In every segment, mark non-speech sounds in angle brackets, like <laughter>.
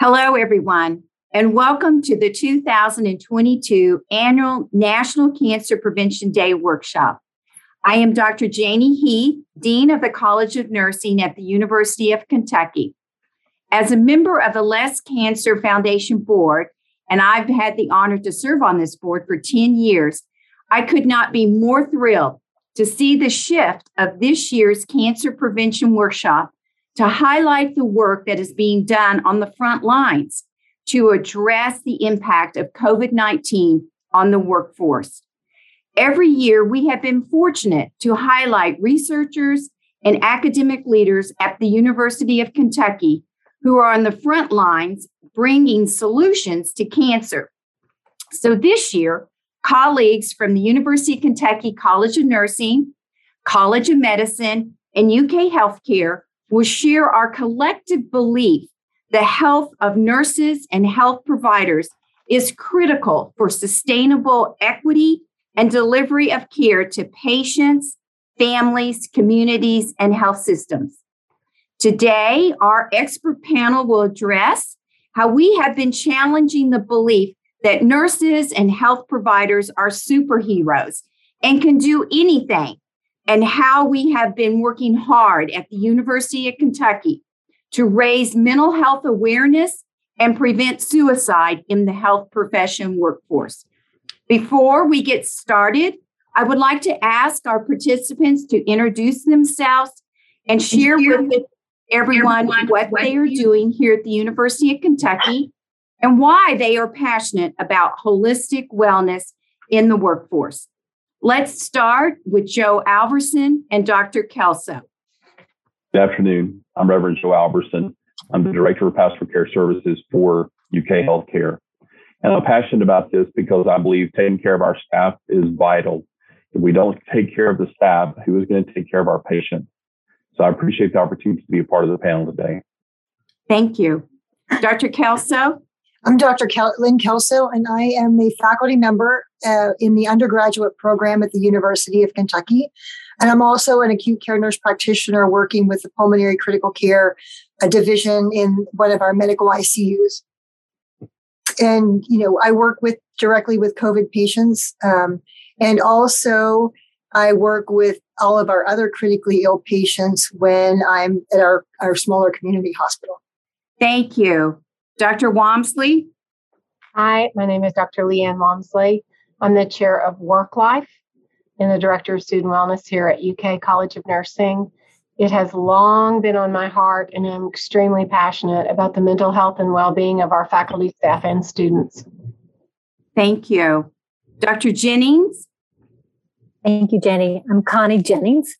Hello, everyone, and welcome to the 2022 Annual National Cancer Prevention Day Workshop. I am Dr. Janie Heath, Dean of the College of Nursing at the University of Kentucky. As a member of the Less Cancer Foundation Board, and I've had the honor to serve on this board for 10 years, I could not be more thrilled to see the shift of this year's Cancer Prevention Workshop to highlight the work that is being done on the front lines to address the impact of COVID 19 on the workforce. Every year, we have been fortunate to highlight researchers and academic leaders at the University of Kentucky who are on the front lines bringing solutions to cancer. So this year, colleagues from the University of Kentucky College of Nursing, College of Medicine, and UK Healthcare will share our collective belief the health of nurses and health providers is critical for sustainable equity and delivery of care to patients, families, communities, and health systems. Today, our expert panel will address how we have been challenging the belief that nurses and health providers are superheroes and can do anything and how we have been working hard at the University of Kentucky to raise mental health awareness and prevent suicide in the health profession workforce. Before we get started, I would like to ask our participants to introduce themselves and share with everyone what they are doing here at the University of Kentucky and why they are passionate about holistic wellness in the workforce. Let's start with Joe Alverson and Dr. Kelso. Good afternoon. I'm Reverend Joe Alverson. I'm the Director of Pastoral Care Services for UK Healthcare. And I'm passionate about this because I believe taking care of our staff is vital. If we don't take care of the staff, who is going to take care of our patients? So I appreciate the opportunity to be a part of the panel today. Thank you. Dr. Kelso? I'm Dr. Kel- Lynn Kelso, and I am a faculty member uh, in the undergraduate program at the University of Kentucky. And I'm also an acute care nurse practitioner working with the pulmonary critical care uh, division in one of our medical ICUs. And, you know, I work with directly with COVID patients. Um, and also, I work with all of our other critically ill patients when I'm at our, our smaller community hospital. Thank you. Dr. Walmsley? Hi, my name is Dr. Lee Anne Walmsley. I'm the chair of Work Life and the director of student wellness here at UK College of Nursing. It has long been on my heart, and I'm extremely passionate about the mental health and well being of our faculty, staff, and students. Thank you. Dr. Jennings? Thank you, Janie. I'm Connie Jennings.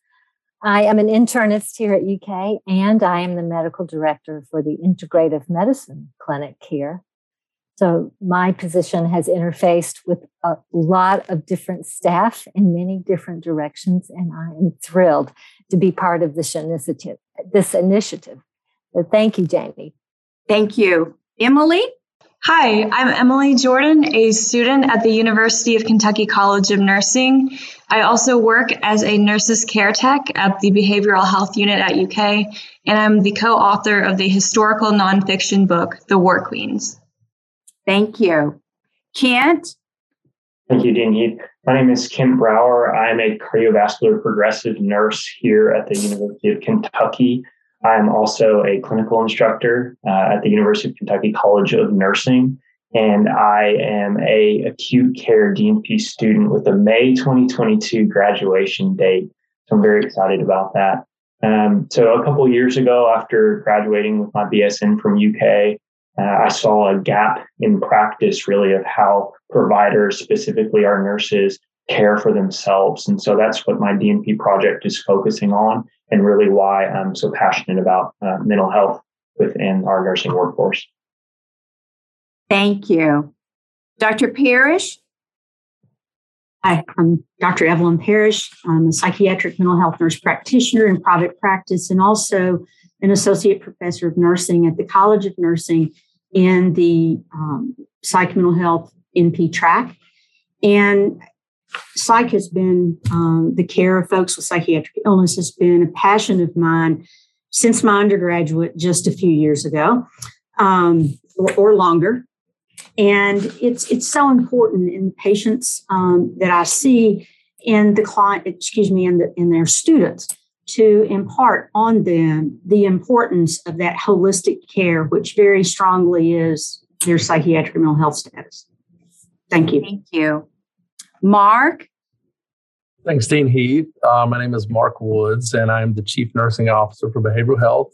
I am an internist here at UK, and I am the medical director for the Integrative Medicine Clinic here. So, my position has interfaced with a lot of different staff in many different directions, and I am thrilled to be part of this initiative. This initiative. So, thank you, Janie. Thank you. Emily? Hi, I'm Emily Jordan, a student at the University of Kentucky College of Nursing. I also work as a nurses care tech at the Behavioral Health Unit at UK, and I'm the co author of the historical nonfiction book, The War Queens. Thank you. Kent? Thank you, Dean Heath. My name is Kent Brouwer. I'm a cardiovascular progressive nurse here at the University of Kentucky. I'm also a clinical instructor uh, at the University of Kentucky College of Nursing, and I am a acute care DNP student with a May 2022 graduation date. So I'm very excited about that. Um, so a couple years ago, after graduating with my BSN from UK, uh, I saw a gap in practice, really, of how providers, specifically our nurses, care for themselves. And so that's what my DNP project is focusing on and really why I'm so passionate about uh, mental health within our nursing workforce. Thank you. Dr. Parrish? Hi, I'm Dr. Evelyn Parrish. I'm a psychiatric mental health nurse practitioner in private practice and also an associate professor of nursing at the College of Nursing in the um, psych mental health NP track. And psych has been um, the care of folks with psychiatric illness has been a passion of mine since my undergraduate just a few years ago. Um, or, or longer. And it's it's so important in the patients um, that I see in the client, excuse me, in the in their students to impart on them the importance of that holistic care, which very strongly is their psychiatric mental health status. Thank you. Thank you. Marc? Thanks, Dean Heath. Uh, my name is Marc Woods, and I'm the Chief Nursing Officer for Behavioral Health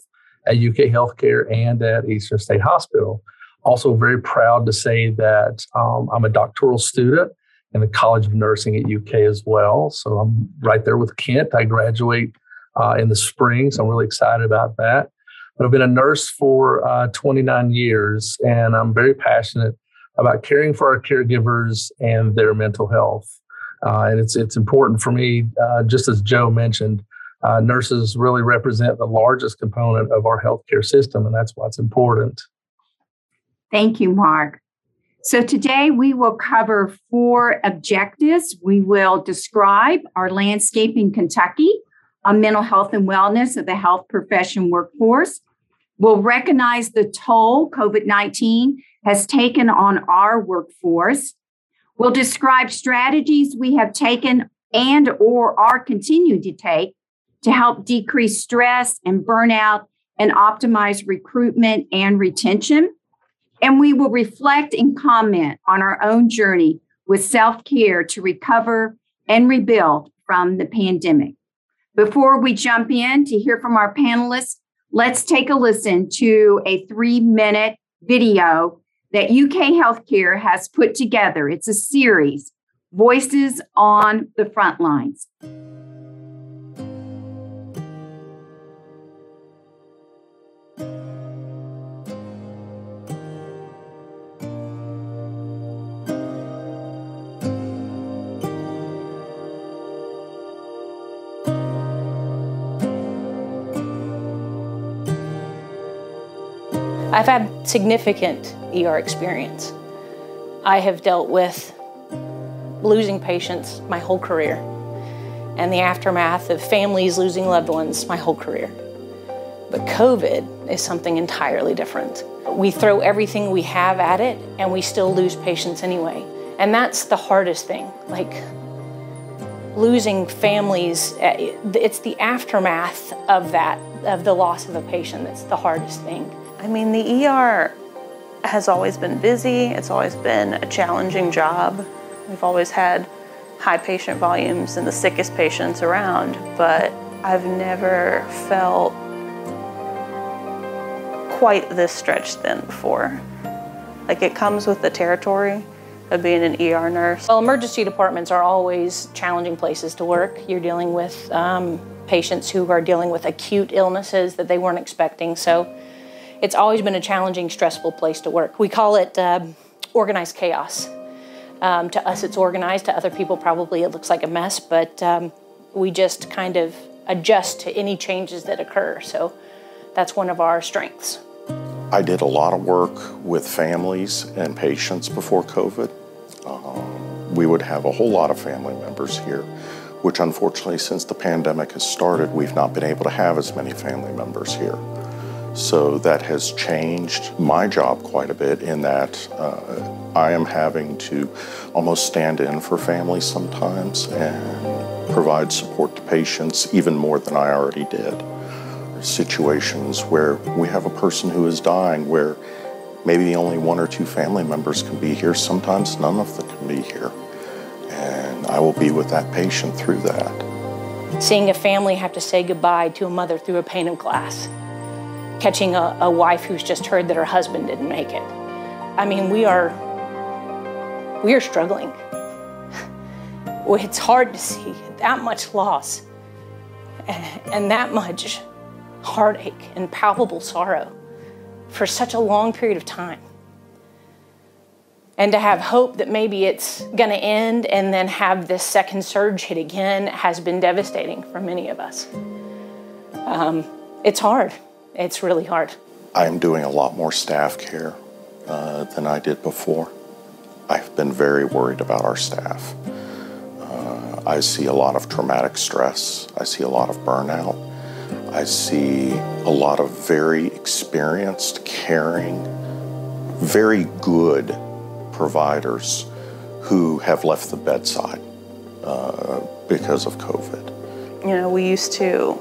at UK Healthcare and at Eastern State Hospital. Also, very proud to say that um, I'm a doctoral student in the College of Nursing at UK as well. So I'm right there with Kent. I graduate uh, in the spring, so I'm really excited about that. But I've been a nurse for uh, 29 years, and I'm very passionate about caring for our caregivers and their mental health. Uh, and it's it's important for me, uh, just as Joe mentioned, uh, nurses really represent the largest component of our healthcare system, and that's what's important. Thank you, Marc. So today we will cover four objectives. We will describe our landscape in Kentucky on mental health and wellness of the health profession workforce. We'll recognize the toll COVID 19 has taken on our workforce. We'll describe strategies we have taken and or are continuing to take to help decrease stress and burnout and optimize recruitment and retention. And we will reflect and comment on our own journey with self care to recover and rebuild from the pandemic. Before we jump in to hear from our panelists, let's take a listen to a three minute video that UK Healthcare has put together. It's a series, Voices on the Front Lines. I've had significant ER experience. I have dealt with losing patients my whole career and the aftermath of families losing loved ones my whole career. But COVID is something entirely different. We throw everything we have at it and we still lose patients anyway. And that's the hardest thing. Like losing families, eh, it's the aftermath of that, of the loss of a patient, that's the hardest thing. I mean, the ER has always been busy, it's always been a challenging job. We've always had high patient volumes and the sickest patients around, but I've never felt quite this stretched thin before. Like it comes with the territory of being an ER nurse. Well, emergency departments are always challenging places to work. You're dealing with um, patients who are dealing with acute illnesses that they weren't expecting. So it's always been a challenging, stressful place to work. We call it uh, organized chaos. Um, to us, it's organized. To other people, probably it looks like a mess, but um, we just kind of adjust to any changes that occur. So that's one of our strengths. I did a lot of work with families and patients before COVID. Um, we would have a whole lot of family members here, which unfortunately, since the pandemic has started, we've not been able to have as many family members here. So that has changed my job quite a bit in that uh, I am having to almost stand in for families sometimes and provide support to patients even more than I already did. Situations where we have a person who is dying where maybe only one or two family members can be here, sometimes none of them can be here. And I will be with that patient through that. Seeing a family have to say goodbye to a mother through a pane of glass catching a, a wife who's just heard that her husband didn't make it. I mean, we are we are struggling. <laughs> It's hard to see that much loss and that much heartache and palpable sorrow for such a long period of time. And to have hope that maybe it's going to end and then have this second surge hit again has been devastating for many of us. Um, it's hard. It's really hard. I'm doing a lot more staff care uh, than I did before. I've been very worried about our staff. Uh, I see a lot of traumatic stress. I see a lot of burnout. I see a lot of very experienced, caring very good providers who have left the bedside uh, because of COVID. You know, we used to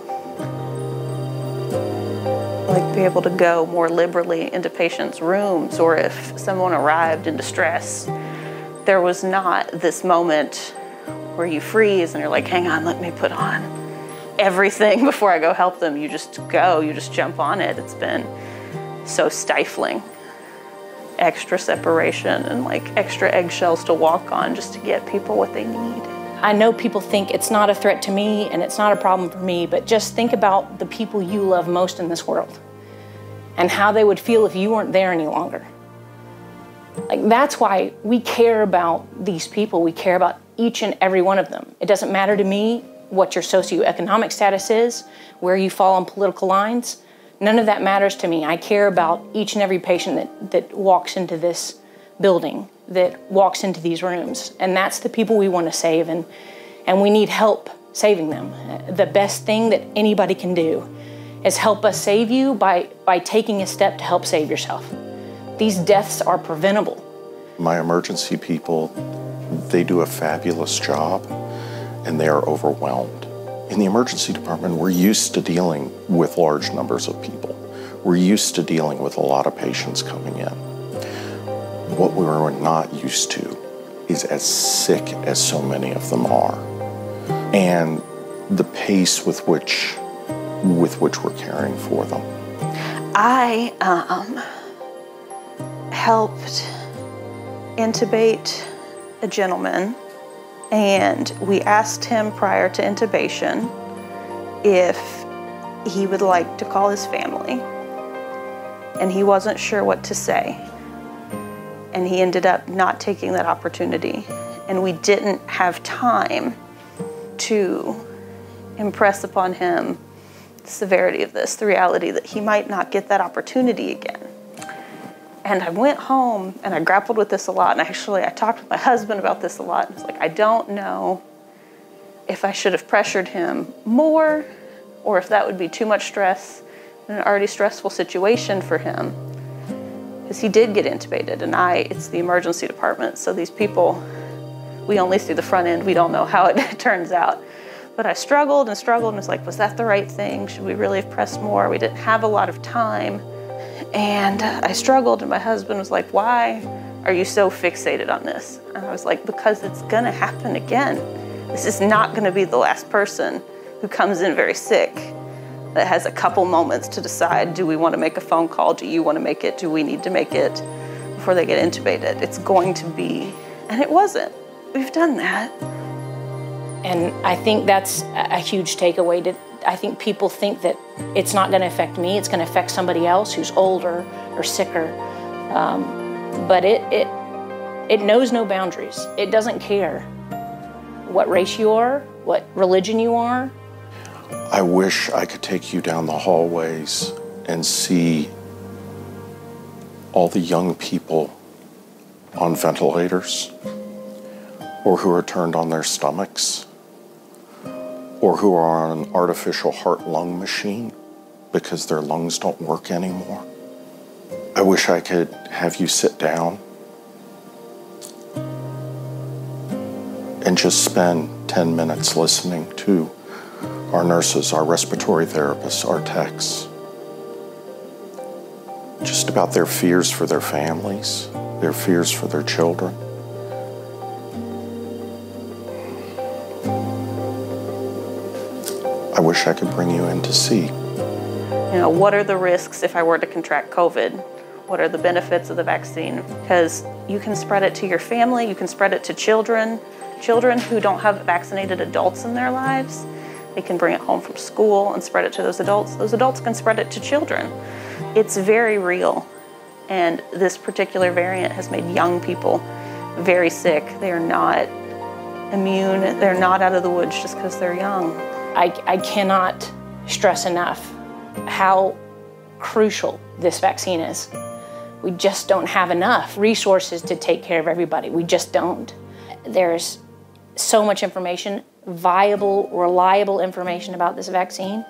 like be able to go more liberally into patients' rooms or if someone arrived in distress, there was not this moment where you freeze and you're like, hang on, let me put on everything <laughs> before I go help them. You just go, you just jump on it. It's been so stifling. Extra separation and like extra eggshells to walk on just to get people what they need. I know people think it's not a threat to me and it's not a problem for me, but just think about the people you love most in this world and how they would feel if you weren't there any longer. Like that's why we care about these people. We care about each and every one of them. It doesn't matter to me what your socioeconomic status is, where you fall on political lines. None of that matters to me. I care about each and every patient that, that walks into this building, that walks into these rooms. And that's the people we want to save, and, and we need help saving them. The best thing that anybody can do is help us save you by, by taking a step to help save yourself. These deaths are preventable. My emergency people, they do a fabulous job and they are overwhelmed. In the emergency department, we're used to dealing with large numbers of people. We're used to dealing with a lot of patients coming in. What we were not used to is as sick as so many of them are. And the pace with which with which we're caring for them. I um, helped intubate a gentleman, and we asked him prior to intubation if he would like to call his family, and he wasn't sure what to say. And he ended up not taking that opportunity, and we didn't have time to impress upon him the severity of this, the reality that he might not get that opportunity again. And I went home and I grappled with this a lot. And actually, I talked with my husband about this a lot. And it's like, I don't know if I should have pressured him more or if that would be too much stress in an already stressful situation for him. Because he did get intubated, and I, it's the emergency department. So these people, we only see the front end, we don't know how it <laughs> turns out. But I struggled and struggled and was like, was that the right thing? Should we really have pressed more? We didn't have a lot of time. And I struggled, and my husband was like, why are you so fixated on this? And I was like, because it's gonna happen again. This is not gonna be the last person who comes in very sick that has a couple moments to decide do we wanna make a phone call? Do you wanna make it? Do we need to make it before they get intubated? It's going to be, and it wasn't. We've done that. And I think that's a huge takeaway. To, I think people think that it's not going to affect me, it's going to affect somebody else who's older or sicker. Um, but it, it, it knows no boundaries. It doesn't care what race you are, what religion you are. I wish I could take you down the hallways and see all the young people on ventilators or who are turned on their stomachs or who are on an artificial heart lung machine because their lungs don't work anymore. I wish I could have you sit down and just spend 10 minutes listening to our nurses, our respiratory therapists, our techs, just about their fears for their families, their fears for their children. I wish I could bring you in to see. You know, what are the risks if I were to contract COVID? What are the benefits of the vaccine? Because you can spread it to your family, you can spread it to children, children who don't have vaccinated adults in their lives. They can bring it home from school and spread it to those adults. Those adults can spread it to children. It's very real. And this particular variant has made young people very sick. They are not immune, they're not out of the woods just because they're young. I, I cannot stress enough how crucial this vaccine is. We just don't have enough resources to take care of everybody. We just don't. There's so much information, viable, reliable information about this vaccine.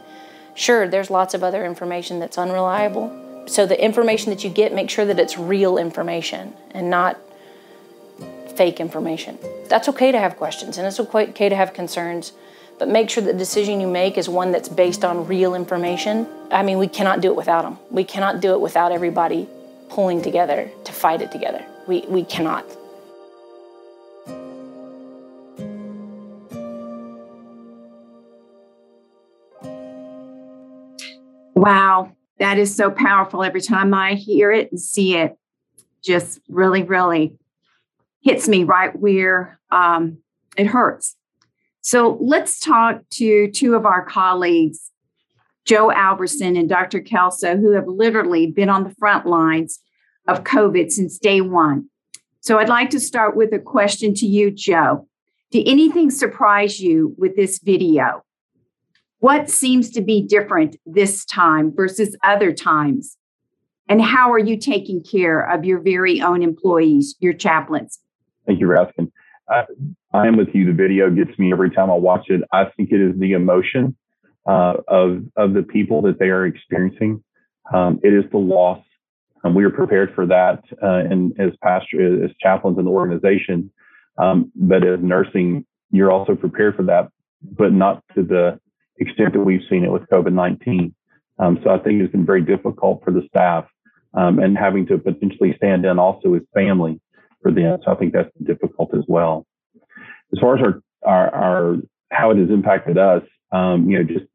Sure, there's lots of other information that's unreliable, So the information that you get, make sure that it's real information and not fake information. That's okay to have questions and it's okay to have concerns, but make sure the decision you make is one that's based on real information. I mean, we cannot do it without them. We cannot do it without everybody pulling together to fight it together. We, we cannot. Wow, that is so powerful. Every time I hear it and see it, just really, really hits me right where um, it hurts. So let's talk to two of our colleagues, Joe Alverson and Dr. Kelso, who have literally been on the front lines of COVID since day one. So I'd like to start with a question to you, Joe. Did anything surprise you with this video? What seems to be different this time versus other times? And how are you taking care of your very own employees, your chaplains? Thank you for asking. I, I am with you. The video gets me every time I watch it. I think it is the emotion uh, of of the people that they are experiencing. Um, it is the loss. and we are prepared for that, uh, and as pastor, as chaplains in the organization. Um, but as nursing, you're also prepared for that, but not to the extent that we've seen it with COVID 19. Um, so I think it's been very difficult for the staff um, and having to potentially stand in also as family for them. So I think that's difficult as well. As far as our, our, our how it has impacted us, um, you know, just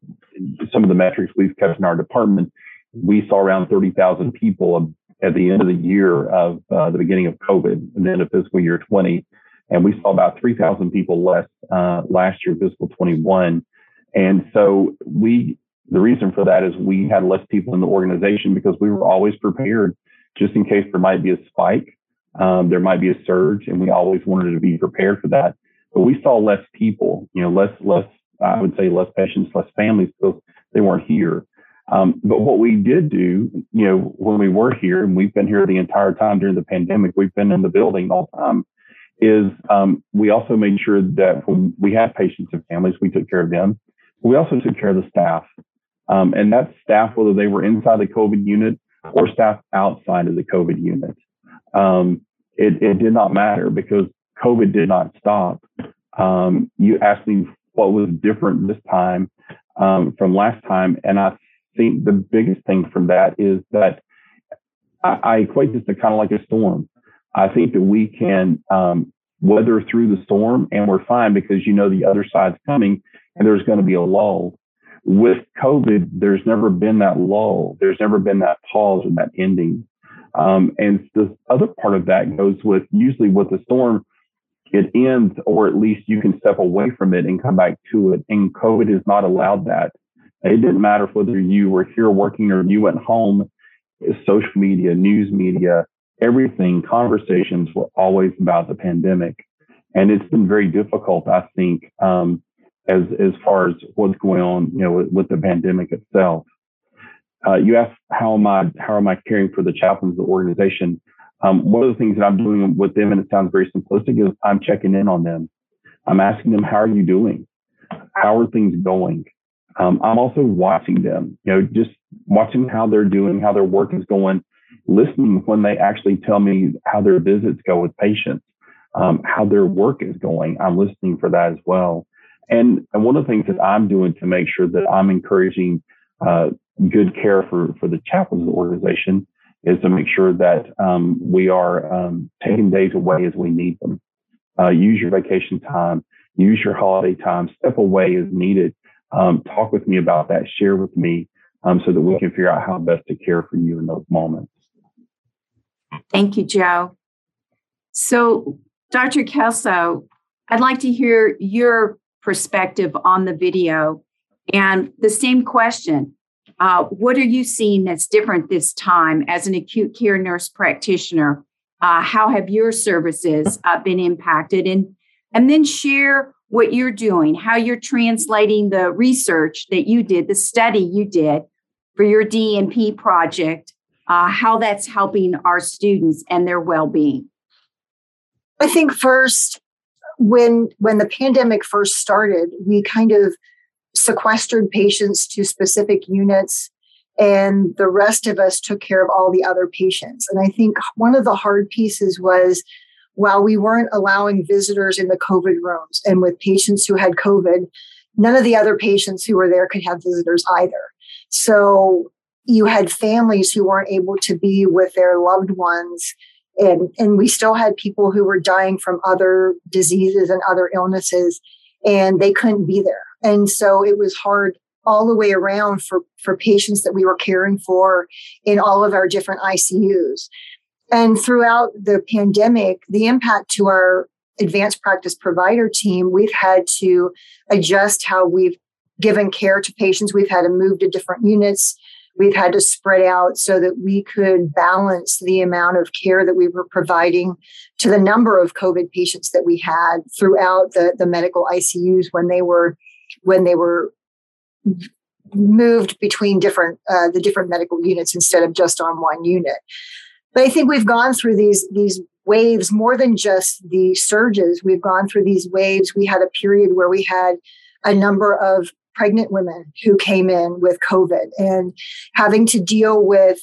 some of the metrics we've kept in our department, we saw around 30,000 people at the end of the year of uh, the beginning of COVID, and the end of fiscal year 20. And we saw about 3,000 people less uh, last year, fiscal 21. And so we, the reason for that is we had less people in the organization because we were always prepared just in case there might be a spike, um, there might be a surge, and we always wanted to be prepared for that. But we saw less people, you know, less, less, I would say less patients, less families because they weren't here. Um, but what we did do, you know, when we were here, and we've been here the entire time during the pandemic, we've been in the building all the time, is um, we also made sure that when we had patients and families, we took care of them. We also took care of the staff. Um, and that staff, whether they were inside the COVID unit or staff outside of the COVID unit, um, it, it, did not matter because COVID did not stop. Um, you asked me what was different this time um, from last time. And I think the biggest thing from that is that I, I equate this to kind of like a storm. I think that we can um, weather through the storm and we're fine because you know the other side's coming and there's going to be a lull. With COVID, there's never been that lull. There's never been that pause and that ending. Um, and the other part of that goes with usually with the storm, it ends, or at least you can step away from it and come back to it. And COVID has not allowed that. It didn't matter whether you were here working or you went home, social media, news media, everything, conversations were always about the pandemic. And it's been very difficult, I think, um, as as far as what's going on, you know, with, with the pandemic itself. Uh, you asked how am I how am I caring for the chaplains of the organization? Um, one of the things that I'm doing with them, and it sounds very simplistic, is I'm checking in on them. I'm asking them, how are you doing? How are things going? Um, I'm also watching them, you know, just watching how they're doing, how their work is going, listening when they actually tell me how their visits go with patients, um, how their work is going. I'm listening for that as well. And, and one of the things that I'm doing to make sure that I'm encouraging uh, good care for, for the chaplains of the organization is to make sure that um, we are um, taking days away as we need them. Uh, use your vacation time, use your holiday time, step away as needed. Um, talk with me about that, share with me um, so that we can figure out how best to care for you in those moments. Thank you, Joe. So, Dr. Kelso, I'd like to hear your perspective on the video. And the same question uh, What are you seeing that's different this time as an acute care nurse practitioner? Uh, how have your services uh, been impacted? And, and then share what you're doing, how you're translating the research that you did, the study you did for your DNP project, uh, how that's helping our students and their well being. I think first, when when the pandemic first started, we kind of sequestered patients to specific units and the rest of us took care of all the other patients. And I think one of the hard pieces was while we weren't allowing visitors in the COVID rooms and with patients who had COVID, none of the other patients who were there could have visitors either. So you had families who weren't able to be with their loved ones. And, and we still had people who were dying from other diseases and other illnesses, and they couldn't be there. And so it was hard all the way around for, for patients that we were caring for in all of our different ICUs. And throughout the pandemic, the impact to our advanced practice provider team, we've had to adjust how we've given care to patients. We've had to move to different units. We've had to spread out so that we could balance the amount of care that we were providing to the number of COVID patients that we had throughout the, the medical ICUs when they were when they were moved between different uh, the different medical units instead of just on one unit. But I think we've gone through these these waves more than just the surges. We've gone through these waves. We had a period where we had a number of pregnant women who came in with COVID and having to deal with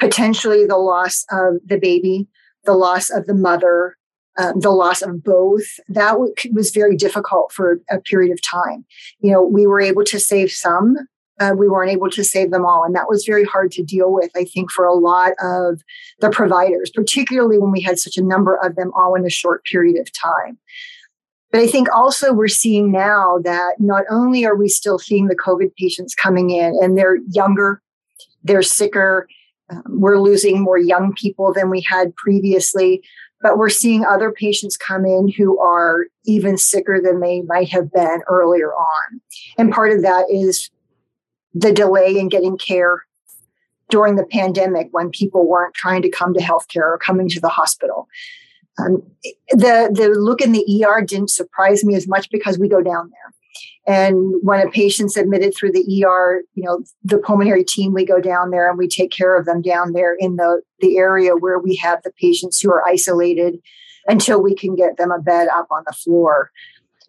potentially the loss of the baby, the loss of the mother, um, the loss of both. That w- was very difficult for a period of time. You know, we were able to save some. Uh, we weren't able to save them all. And that was very hard to deal with, I think, for a lot of the providers, particularly when we had such a number of them all in a short period of time. But I think also we're seeing now that not only are we still seeing the COVID patients coming in and they're younger, they're sicker, um, we're losing more young people than we had previously, but we're seeing other patients come in who are even sicker than they might have been earlier on. And part of that is the delay in getting care during the pandemic when people weren't trying to come to healthcare or coming to the hospital. Um, the the look in the ER didn't surprise me as much because we go down there. And when a patient's admitted through the ER, you know, the pulmonary team, we go down there and we take care of them down there in the, the area where we have the patients who are isolated until we can get them a bed up on the floor.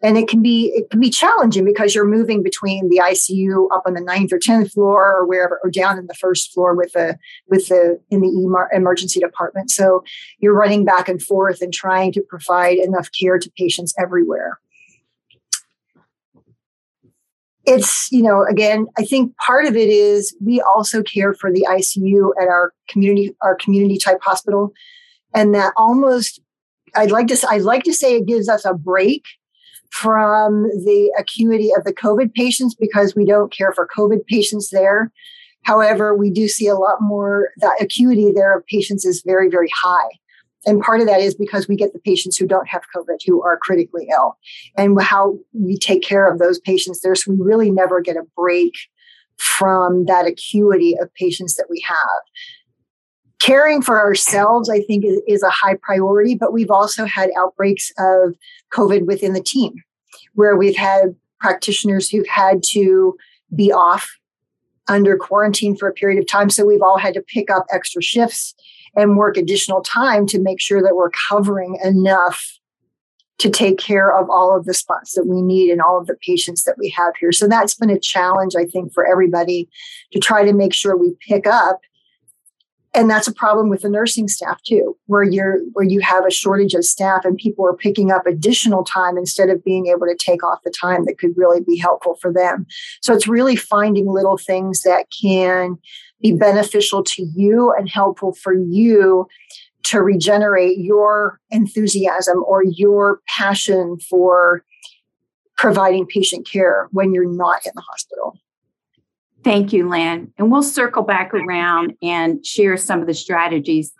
And it can be it can be challenging because you're moving between the ICU up on the ninth or tenth floor or wherever or down in the first floor with the with the in the emergency department. So you're running back and forth and trying to provide enough care to patients everywhere it's you know again i think part of it is we also care for the icu at our community our community type hospital and that almost i'd like to i'd like to say it gives us a break from the acuity of the covid patients because we don't care for covid patients there however we do see a lot more the acuity there of patients is very very high and part of that is because we get the patients who don't have COVID who are critically ill and how we take care of those patients there. So we really never get a break from that acuity of patients that we have. Caring for ourselves, I think, is, is a high priority, but we've also had outbreaks of COVID within the team where we've had practitioners who've had to be off under quarantine for a period of time. So we've all had to pick up extra shifts and work additional time to make sure that we're covering enough to take care of all of the spots that we need and all of the patients that we have here. So that's been a challenge, I think, for everybody to try to make sure we pick up. And that's a problem with the nursing staff too, where you're where you have a shortage of staff and people are picking up additional time instead of being able to take off the time that could really be helpful for them. So it's really finding little things that can be beneficial to you and helpful for you to regenerate your enthusiasm or your passion for providing patient care when you're not in the hospital. Thank you, Lynn. And we'll circle back around and share some of the strategies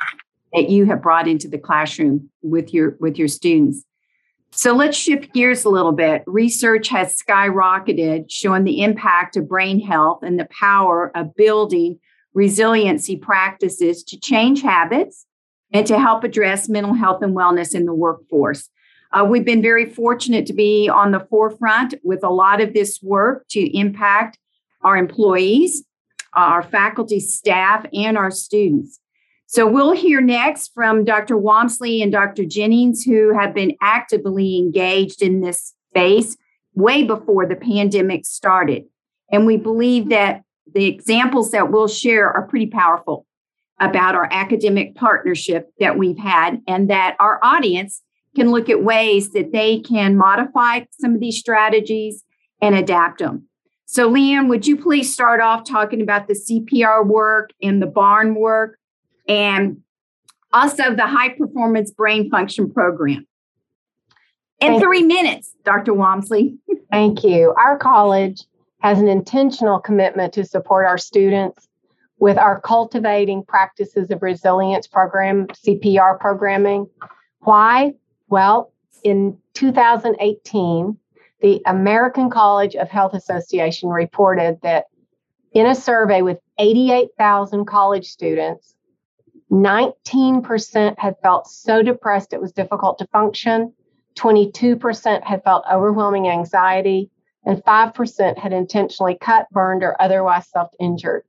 that you have brought into the classroom with your with your students. So let's shift gears a little bit. Research has skyrocketed showing the impact of brain health and the power of building resiliency practices to change habits and to help address mental health and wellness in the workforce. Uh, we've been very fortunate to be on the forefront with a lot of this work to impact our employees, uh, our faculty, staff, and our students. So we'll hear next from Dr. Walmsley and Dr. Jennings, who have been actively engaged in this space way before the pandemic started. And we believe that the examples that we'll share are pretty powerful about our academic partnership that we've had, and that our audience can look at ways that they can modify some of these strategies and adapt them. So, Lee Anne, would you please start off talking about the CPR work and the barn work and also the high performance brain function program? In Thank three minutes, Dr. Walmsley. <laughs> Thank you. Our college has an intentional commitment to support our students with our Cultivating Practices of Resilience program, CPR programming. Why? Well, in 2018, the American College of Health Association reported that in a survey with 88,000 college students, 19% had felt so depressed it was difficult to function, 22% had felt overwhelming anxiety, and 5% had intentionally cut, burned, or otherwise self injured.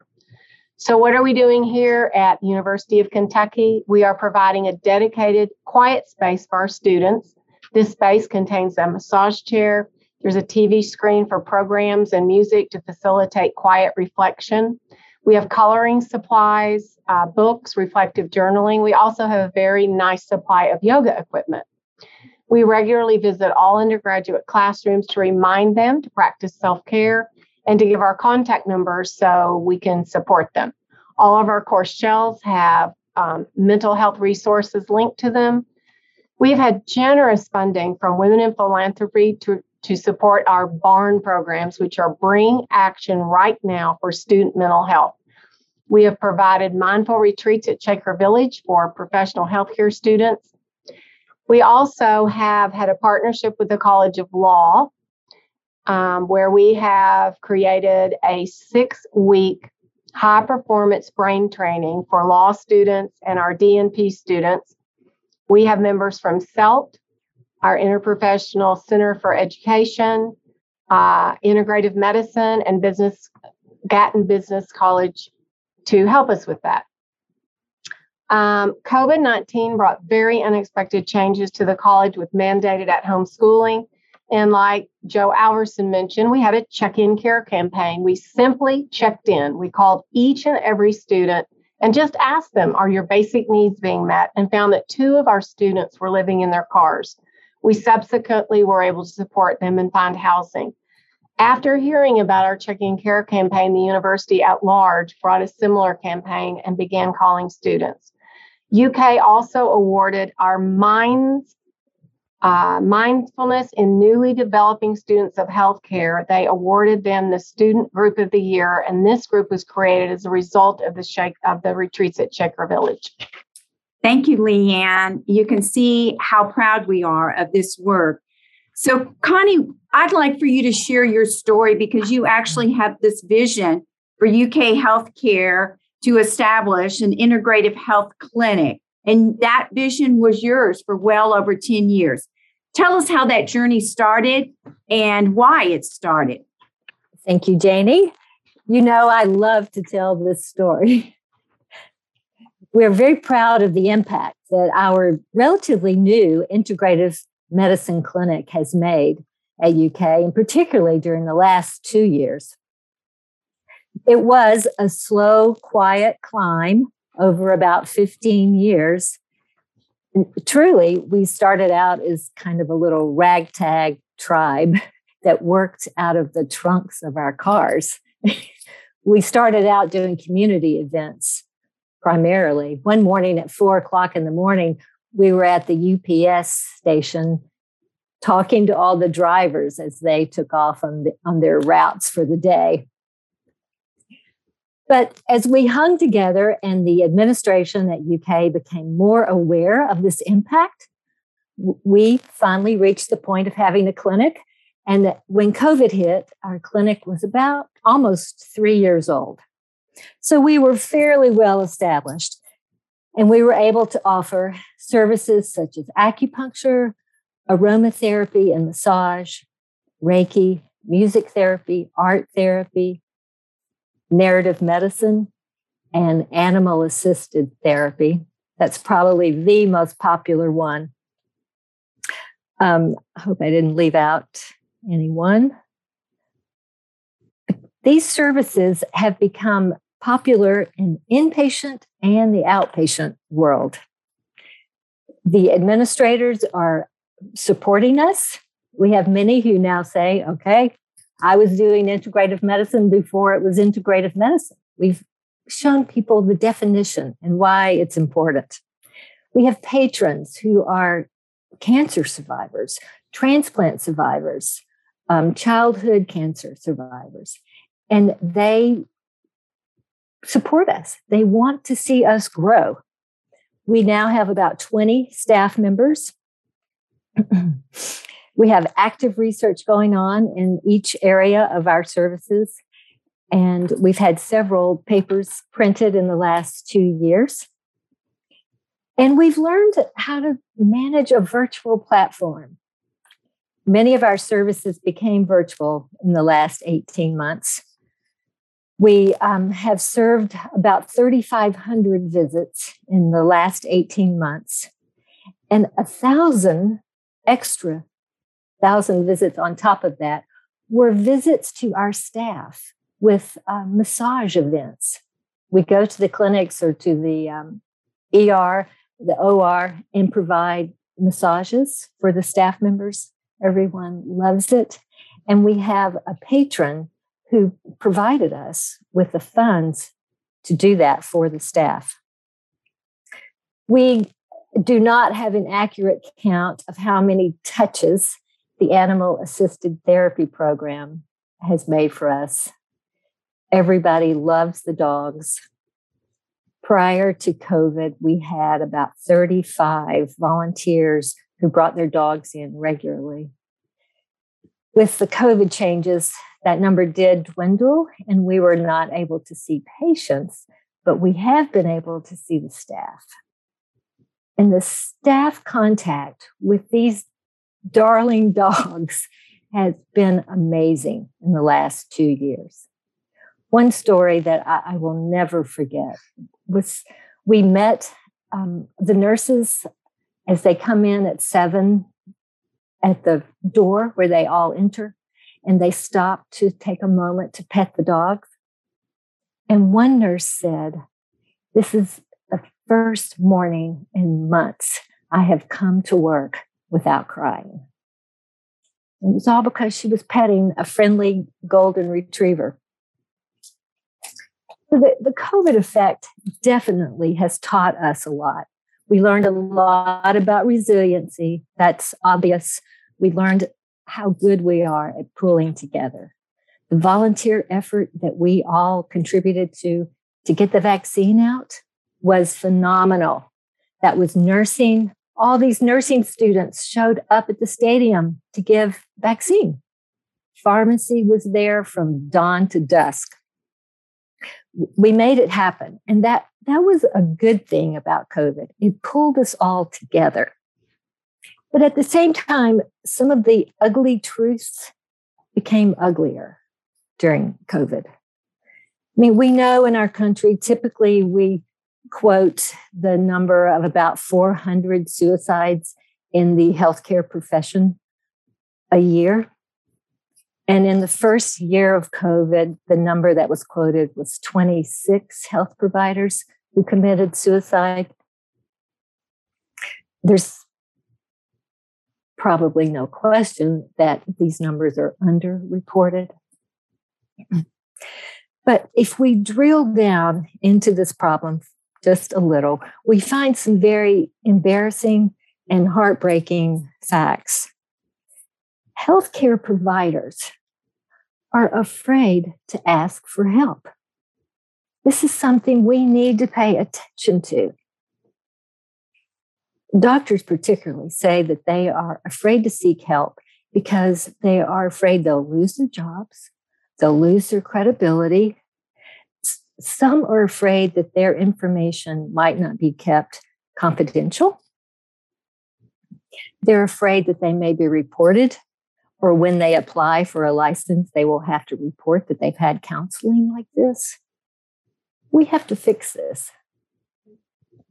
So, what are we doing here at University of Kentucky? We are providing a dedicated, quiet space for our students. This space contains a massage chair. There's a TV screen for programs and music to facilitate quiet reflection. We have coloring supplies, uh, books, reflective journaling. We also have a very nice supply of yoga equipment. We regularly visit all undergraduate classrooms to remind them to practice self care and to give our contact numbers so we can support them. All of our course shells have um, mental health resources linked to them. We've had generous funding from Women in Philanthropy to, to support our BARN programs, which are Bring Action Right Now for Student Mental Health. We have provided mindful retreats at Shaker Village for professional healthcare students. We also have had a partnership with the College of Law um, where we have created a six week high performance brain training for law students and our DNP students. We have members from CELT, our Interprofessional Center for Education, uh, Integrative Medicine, and Business Gatton Business College to help us with that. Um, COVID 19 brought very unexpected changes to the college with mandated at home schooling and like Joe Alverson mentioned, we had a check in care campaign. We simply checked in. We called each and every student and just asked them, Are your basic needs being met? and found that two of our students were living in their cars. We subsequently were able to support them and find housing. After hearing about our check in care campaign, the university at large brought a similar campaign and began calling students. UK also awarded our Minds uh, mindfulness in newly developing students of healthcare. They awarded them the Student Group of the Year, and this group was created as a result of the shake of the retreats at Shaker Village. Thank you, Lee Anne. You can see how proud we are of this work. So, Connie, I'd like for you to share your story because you actually have this vision for UK healthcare to establish an integrative health clinic. And that vision was yours for well over 10 years. Tell us how that journey started and why it started. Thank you, Janie. You know, I love to tell this story. <laughs> We're very proud of the impact that our relatively new integrative medicine clinic has made at UK, and particularly during the last two years. It was a slow, quiet climb over about 15 years truly, we started out as kind of a little ragtag tribe <laughs> that worked out of the trunks of our cars. <laughs> we started out doing community events primarily. One morning at four o'clock in the morning, we were at the UPS station talking to all the drivers as they took off on, the, on their routes for the day. But as we hung together and the administration at UK became more aware of this impact, we finally reached the point of having a clinic. And when COVID hit, our clinic was about almost three years old. So we were fairly well established. And we were able to offer services such as acupuncture, aromatherapy and massage, Reiki, music therapy, art therapy, narrative medicine and animal assisted therapy. That's probably the most popular one. Um, I hope I didn't leave out anyone. These services have become popular in inpatient and the outpatient world. The administrators are supporting us. We have many who now say, okay, I was doing integrative medicine before it was integrative medicine. We've shown people the definition and why it's important. We have patrons who are cancer survivors, transplant survivors, um, childhood cancer survivors, and they support us. They want to see us grow. We now have about 20 staff members. <clears throat> we have active research going on in each area of our services. And we've had several papers printed in the last two years. And we've learned how to manage a virtual platform. Many of our services became virtual in the last 18 months. We um, have served about 3,500 visits in the last 18 months, and a thousand extra thousand visits on top of that were visits to our staff with uh, massage events. We go to the clinics or to the um, ER, the OR, and provide massages for the staff members. Everyone loves it. And we have a patron who provided us with the funds to do that for the staff. We do not have an accurate count of how many touches the animal assisted therapy program has made for us. Everybody loves the dogs. Prior to COVID, we had about 35 volunteers who brought their dogs in regularly. With the COVID changes, that number did dwindle and we were not able to see patients, but we have been able to see the staff. And the staff contact with these darling <laughs> dogs has been amazing in the last two years. One story that I, I will never forget was we met um, the nurses as they come in at seven at the door where they all enter and they stopped to take a moment to pet the dogs. And one nurse said, This is the first morning in months I have come to work without crying. It was all because she was petting a friendly golden retriever. The, the COVID effect definitely has taught us a lot. We learned a lot about resiliency. That's obvious. We learned how good we are at pulling together. The volunteer effort that we all contributed to to get the vaccine out was phenomenal. That was nursing. All these nursing students showed up at the stadium to give vaccine. Pharmacy was there from dawn to dusk. We made it happen. And that, that was a good thing about COVID. It pulled us all together. But at the same time, some of the ugly truths became uglier during COVID. I mean, we know in our country, typically we quote the number of about 400 suicides in the healthcare profession a year. And in the first year of COVID, the number that was quoted was 26 health providers who committed suicide. There's probably no question that these numbers are underreported. But if we drill down into this problem just a little, we find some very embarrassing and heartbreaking facts. Healthcare providers are afraid to ask for help. This is something we need to pay attention to doctors particularly say that they are afraid to seek help because they are afraid they'll lose their jobs, they'll lose their credibility. Some are afraid that their information might not be kept confidential. They're afraid that they may be reported, or when they apply for a license, they will have to report that they've had counseling like this. We have to fix this.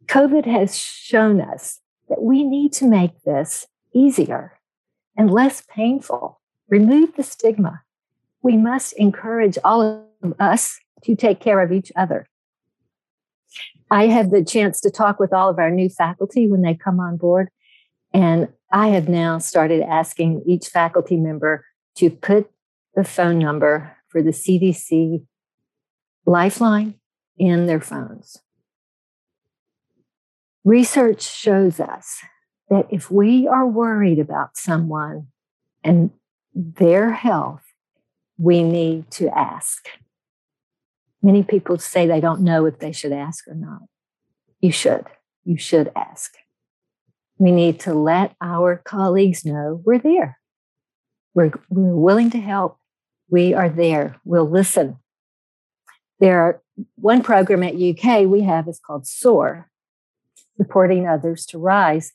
COVID has shown us that we need to make this easier and less painful, remove the stigma, we must encourage all of us to take care of each other. I had the chance to talk with all of our new faculty when they come on board. And I have now started asking each faculty member to put the phone number for the CDC lifeline in their phones. Research shows us that if we are worried about someone and their health, we need to ask. Many people say they don't know if they should ask or not. You should. You should ask. We need to let our colleagues know we're there. We're, we're willing to help. We are there. We'll listen. There are one program at UK we have is called SOAR, supporting others to rise.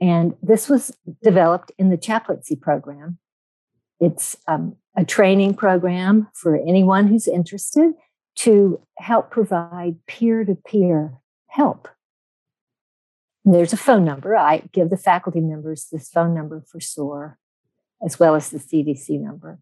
And this was developed in the chaplaincy program. It's um, a training program for anyone who's interested to help provide peer to peer help. There's a phone number. I give the faculty members this phone number for SOAR, as well as the CDC number.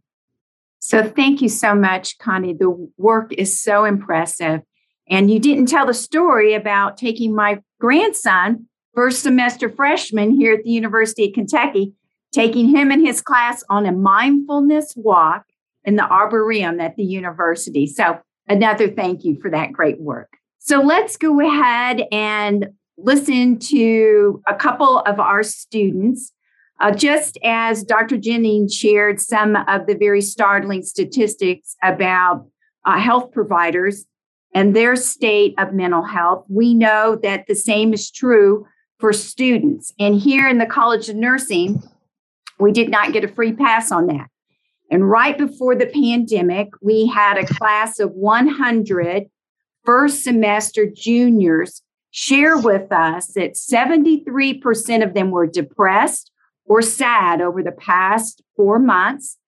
So thank you so much, Connie. The work is so impressive. And you didn't tell the story about taking my grandson, first semester freshman here at the University of Kentucky, taking him and his class on a mindfulness walk in the Arboretum at the university. So, another thank you for that great work. So, let's go ahead and listen to a couple of our students. Uh, just as Dr. Jennings shared some of the very startling statistics about uh, health providers and their state of mental health, we know that the same is true for students. And here in the College of Nursing, we did not get a free pass on that. And right before the pandemic, we had a class of 100 first semester juniors share with us that 73% of them were depressed or sad over the past four months.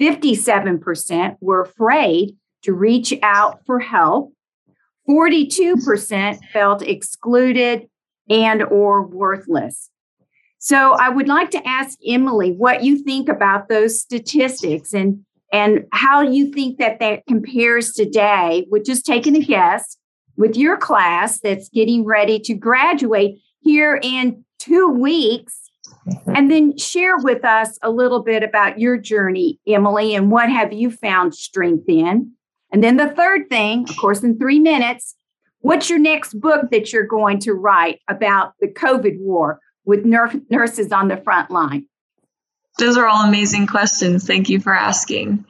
57% were afraid to reach out for help. 42% felt excluded and or worthless. So I would like to ask Emily what you think about those statistics and and how you think that that compares today with just taking a guess with your class that's getting ready to graduate here in 2 weeks and then share with us a little bit about your journey Emily and what have you found strength in and then the third thing of course in 3 minutes what's your next book that you're going to write about the covid war with nurses on the front line? Those are all amazing questions. Thank you for asking.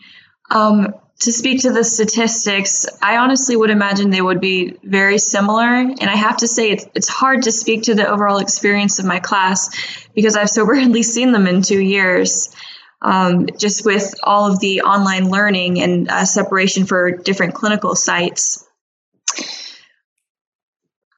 Um, to speak to the statistics, I honestly would imagine they would be very similar. And I have to say, it's, it's hard to speak to the overall experience of my class because I've so rarely <laughs> seen them in two years. Um, just with all of the online learning and uh, separation for different clinical sites.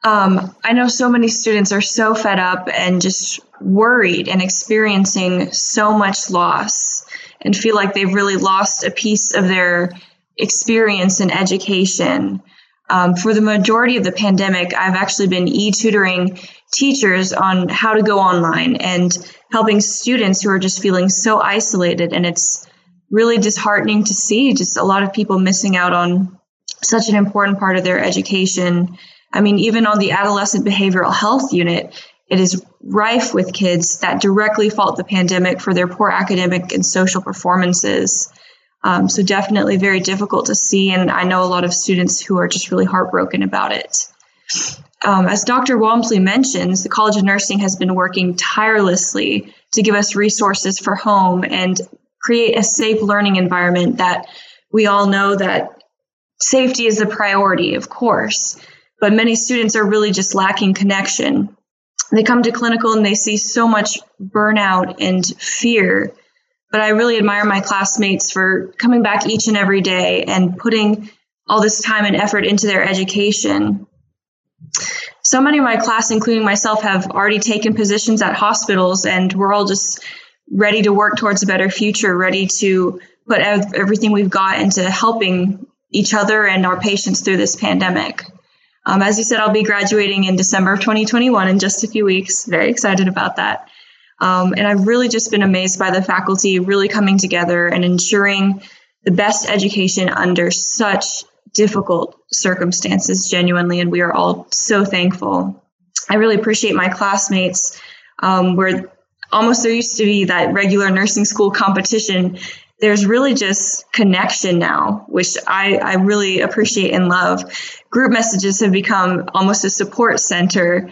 Um, I know so many students are so fed up and just worried and experiencing so much loss and feel like they've really lost a piece of their experience in education. Um, for the majority of the pandemic, I've actually been e tutoring teachers on how to go online and helping students who are just feeling so isolated. And it's really disheartening to see just a lot of people missing out on such an important part of their education I mean, even on the adolescent behavioral health unit, it is rife with kids that directly fault the pandemic for their poor academic and social performances. Um, so, definitely very difficult to see. And I know a lot of students who are just really heartbroken about it. Um, as Dr. Walmsley mentions, the College of Nursing has been working tirelessly to give us resources for home and create a safe learning environment that we all know that safety is a priority, of course but many students are really just lacking connection. They come to clinical and they see so much burnout and fear. But I really admire my classmates for coming back each and every day and putting all this time and effort into their education. So many of my class, including myself, have already taken positions at hospitals, and we're all just ready to work towards a better future, ready to put everything we've got into helping each other and our patients through this pandemic. Um, as you said, I'll be graduating in December of 2021 in just a few weeks. Very excited about that. Um, and I've really just been amazed by the faculty really coming together and ensuring the best education under such difficult circumstances, genuinely, and we are all so thankful. I really appreciate my classmates. Um, where almost there used to be that regular nursing school competition, there's really just connection now, which I, I really appreciate and love. Group messages have become almost a support center.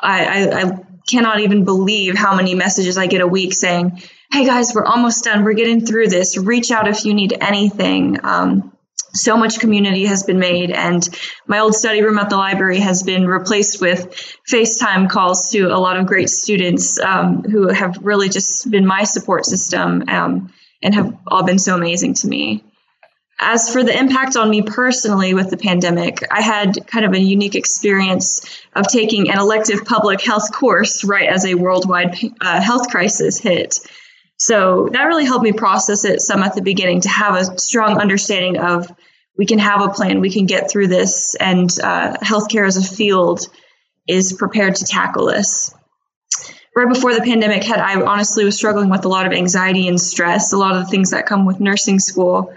I, I, I cannot even believe how many messages I get a week saying, Hey guys, we're almost done. We're getting through this. Reach out if you need anything. Um, so much community has been made and my old study room at the library has been replaced with facetime calls to a lot of great students um, who have really just been my support system um, and have all been so amazing to me. As for the impact on me personally with the pandemic i had kind of a unique experience of taking an elective public health course right as a worldwide uh, health crisis hit. So that really helped me process it some at the beginning to have a strong understanding of we can have a plan, we can get through this, and uh, healthcare as a field is prepared to tackle this. Right before the pandemic hit, I honestly was struggling with a lot of anxiety and stress, a lot of the things that come with nursing school.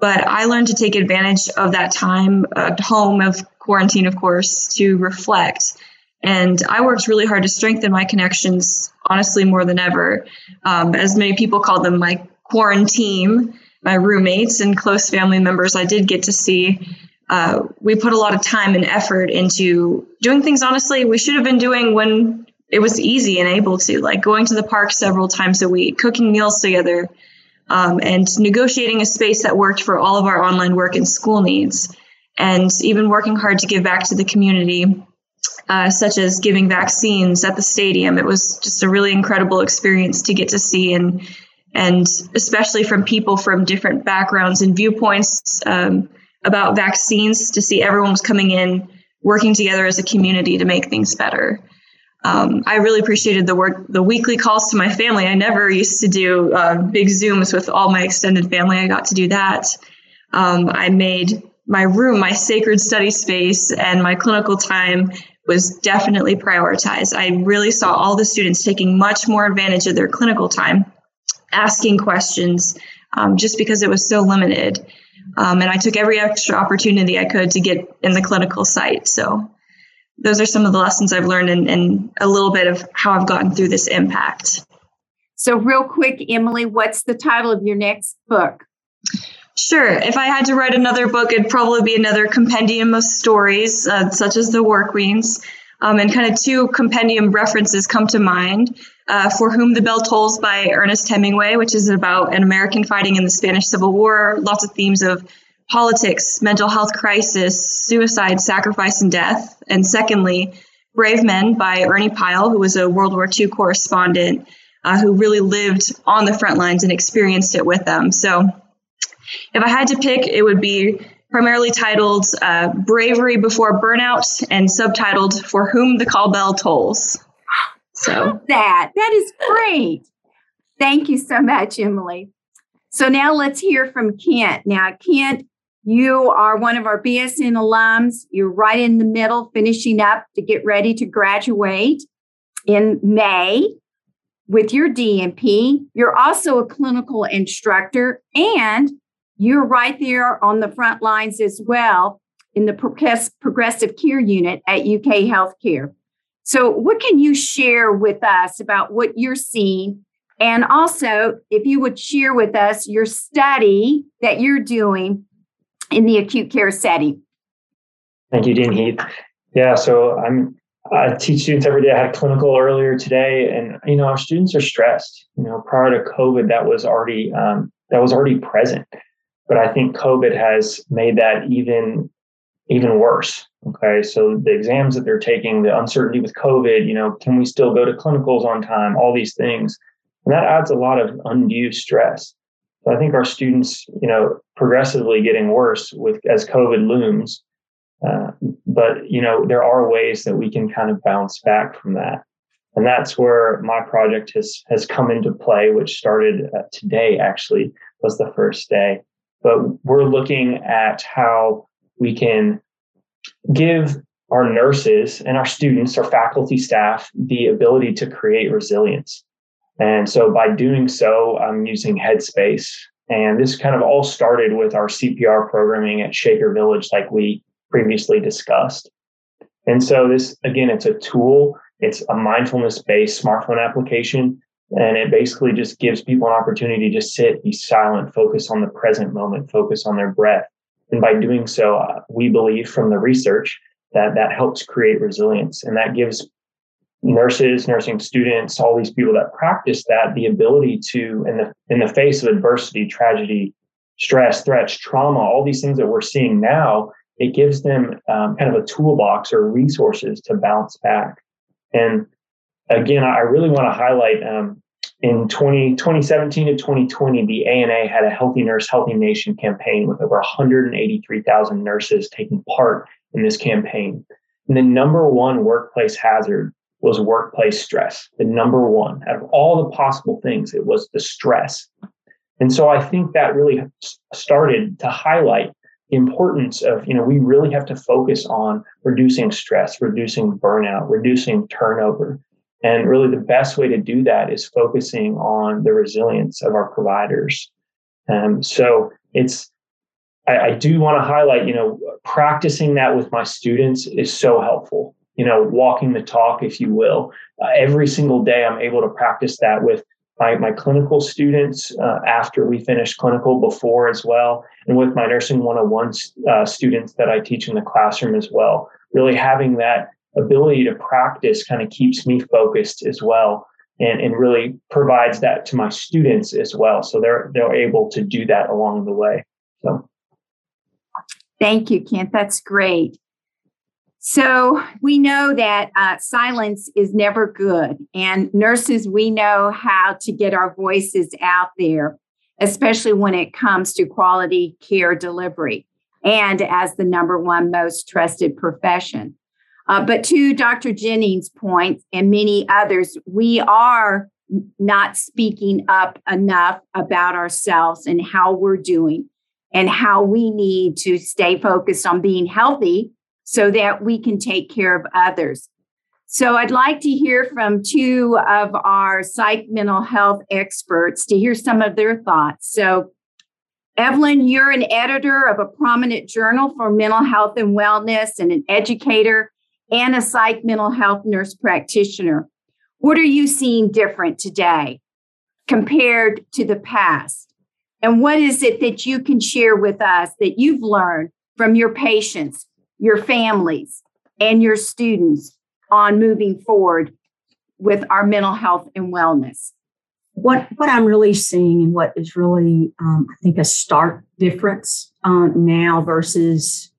But I learned to take advantage of that time at home of quarantine, of course, to reflect and I worked really hard to strengthen my connections, honestly, more than ever. Um, as many people call them, my quarantine, my roommates and close family members I did get to see. Uh, we put a lot of time and effort into doing things, honestly, we should have been doing when it was easy and able to, like going to the park several times a week, cooking meals together, um, and negotiating a space that worked for all of our online work and school needs, and even working hard to give back to the community uh, such as giving vaccines at the stadium. It was just a really incredible experience to get to see and and especially from people from different backgrounds and viewpoints um, about vaccines to see everyone was coming in working together as a community to make things better. Um, I really appreciated the work, the weekly calls to my family. I never used to do uh, big Zooms with all my extended family. I got to do that. Um, I made my room my sacred study space and my clinical time was definitely prioritized. I really saw all the students taking much more advantage of their clinical time, asking questions um, just because it was so limited. Um, and I took every extra opportunity I could to get in the clinical site. So those are some of the lessons I've learned and, and a little bit of how I've gotten through this impact. So, real quick, Emily, what's the title of your next book? Sure. If I had to write another book, it'd probably be another compendium of stories, uh, such as the War of Queens. Um, and kind of two compendium references come to mind. Uh, For Whom the Bell Tolls by Ernest Hemingway, which is about an American fighting in the Spanish Civil War, lots of themes of politics, mental health crisis, suicide, sacrifice, and death. And secondly, Brave Men by Ernie Pyle, who was a World War II correspondent uh, who really lived on the front lines and experienced it with them. So if I had to pick, it would be primarily titled uh, Bravery Before Burnout and subtitled For Whom the Call Bell Tolls. So that that is great. Thank you so much, Emily. So now let's hear from Kent. Now, Kent, you are one of our BSN alums. You're right in the middle, finishing up to get ready to graduate in May with your DNP. You're also a clinical instructor and you're right there on the front lines as well in the progressive care unit at UK Healthcare. So, what can you share with us about what you're seeing? And also, if you would share with us your study that you're doing in the acute care setting. Thank you, Dean Heath. Yeah, so I'm I teach students every day. I had clinical earlier today, and you know our students are stressed. You know, prior to COVID, that was already um, that was already present. But I think COVID has made that even even worse. Okay. So the exams that they're taking, the uncertainty with COVID, you know, can we still go to clinicals on time? All these things. And that adds a lot of undue stress. So I think our students, you know, progressively getting worse with as COVID looms. Uh, but you know, there are ways that we can kind of bounce back from that. And that's where my project has has come into play, which started uh, today actually was the first day but we're looking at how we can give our nurses and our students, our faculty staff, the ability to create resilience. And so by doing so, I'm using Headspace And this kind of all started with our CPR programming at Shaker Village, like we previously discussed. And so, this again, it's a tool, it's a mindfulness based smartphone application. And it basically just gives people an opportunity to sit, be silent, focus on the present moment, focus on their breath. And by doing so, uh, we believe from the research that that helps create resilience and that gives nurses, nursing students, all these people that practice that the ability to, in the in the face of adversity, tragedy, stress, threats, trauma, all these things that we're seeing now, it gives them um, kind of a toolbox or resources to bounce back. And again, I really want to highlight um, in 20, 2017 to 2020, the ANA had a Healthy Nurse, Healthy Nation campaign with over 183,000 nurses taking part in this campaign. And the number one workplace hazard was workplace stress. The number one out of all the possible things, it was the stress. And so I think that really started to highlight the importance of, you know, we really have to focus on reducing stress, reducing burnout, reducing turnover. And really the best way to do that is focusing on the resilience of our providers. Um, so it's I, I do want to highlight, you know, practicing that with my students is so helpful you know, walking the talk, if you will. Uh, every single day, I'm able to practice that with my, my clinical students uh, after we finish clinical, before as well, and with my nursing 101 uh, students that I teach in the classroom as well. Really having that ability to practice kind of keeps me focused as well. And, and really provides that to my students as well. So they're they're able to do that along the way. So thank you, Kent. That's great. So we know that uh, silence is never good. And nurses, we know how to get our voices out there, especially when it comes to quality care delivery and as the number one most trusted profession. Uh, but to Dr. Jennings' point and many others, we are not speaking up enough about ourselves and how we're doing and how we need to stay focused on being healthy so that we can take care of others. So I'd like to hear from two of our psych mental health experts to hear some of their thoughts. So, Evelyn, you're an editor of a prominent journal for mental health and wellness and an educator and a psych mental health nurse practitioner. What are you seeing different today compared to the past? And what is it that you can share with us that you've learned from your patients your families and your students on moving forward with our mental health and wellness? What what I'm really seeing and what is really um, I think a stark difference um, now versus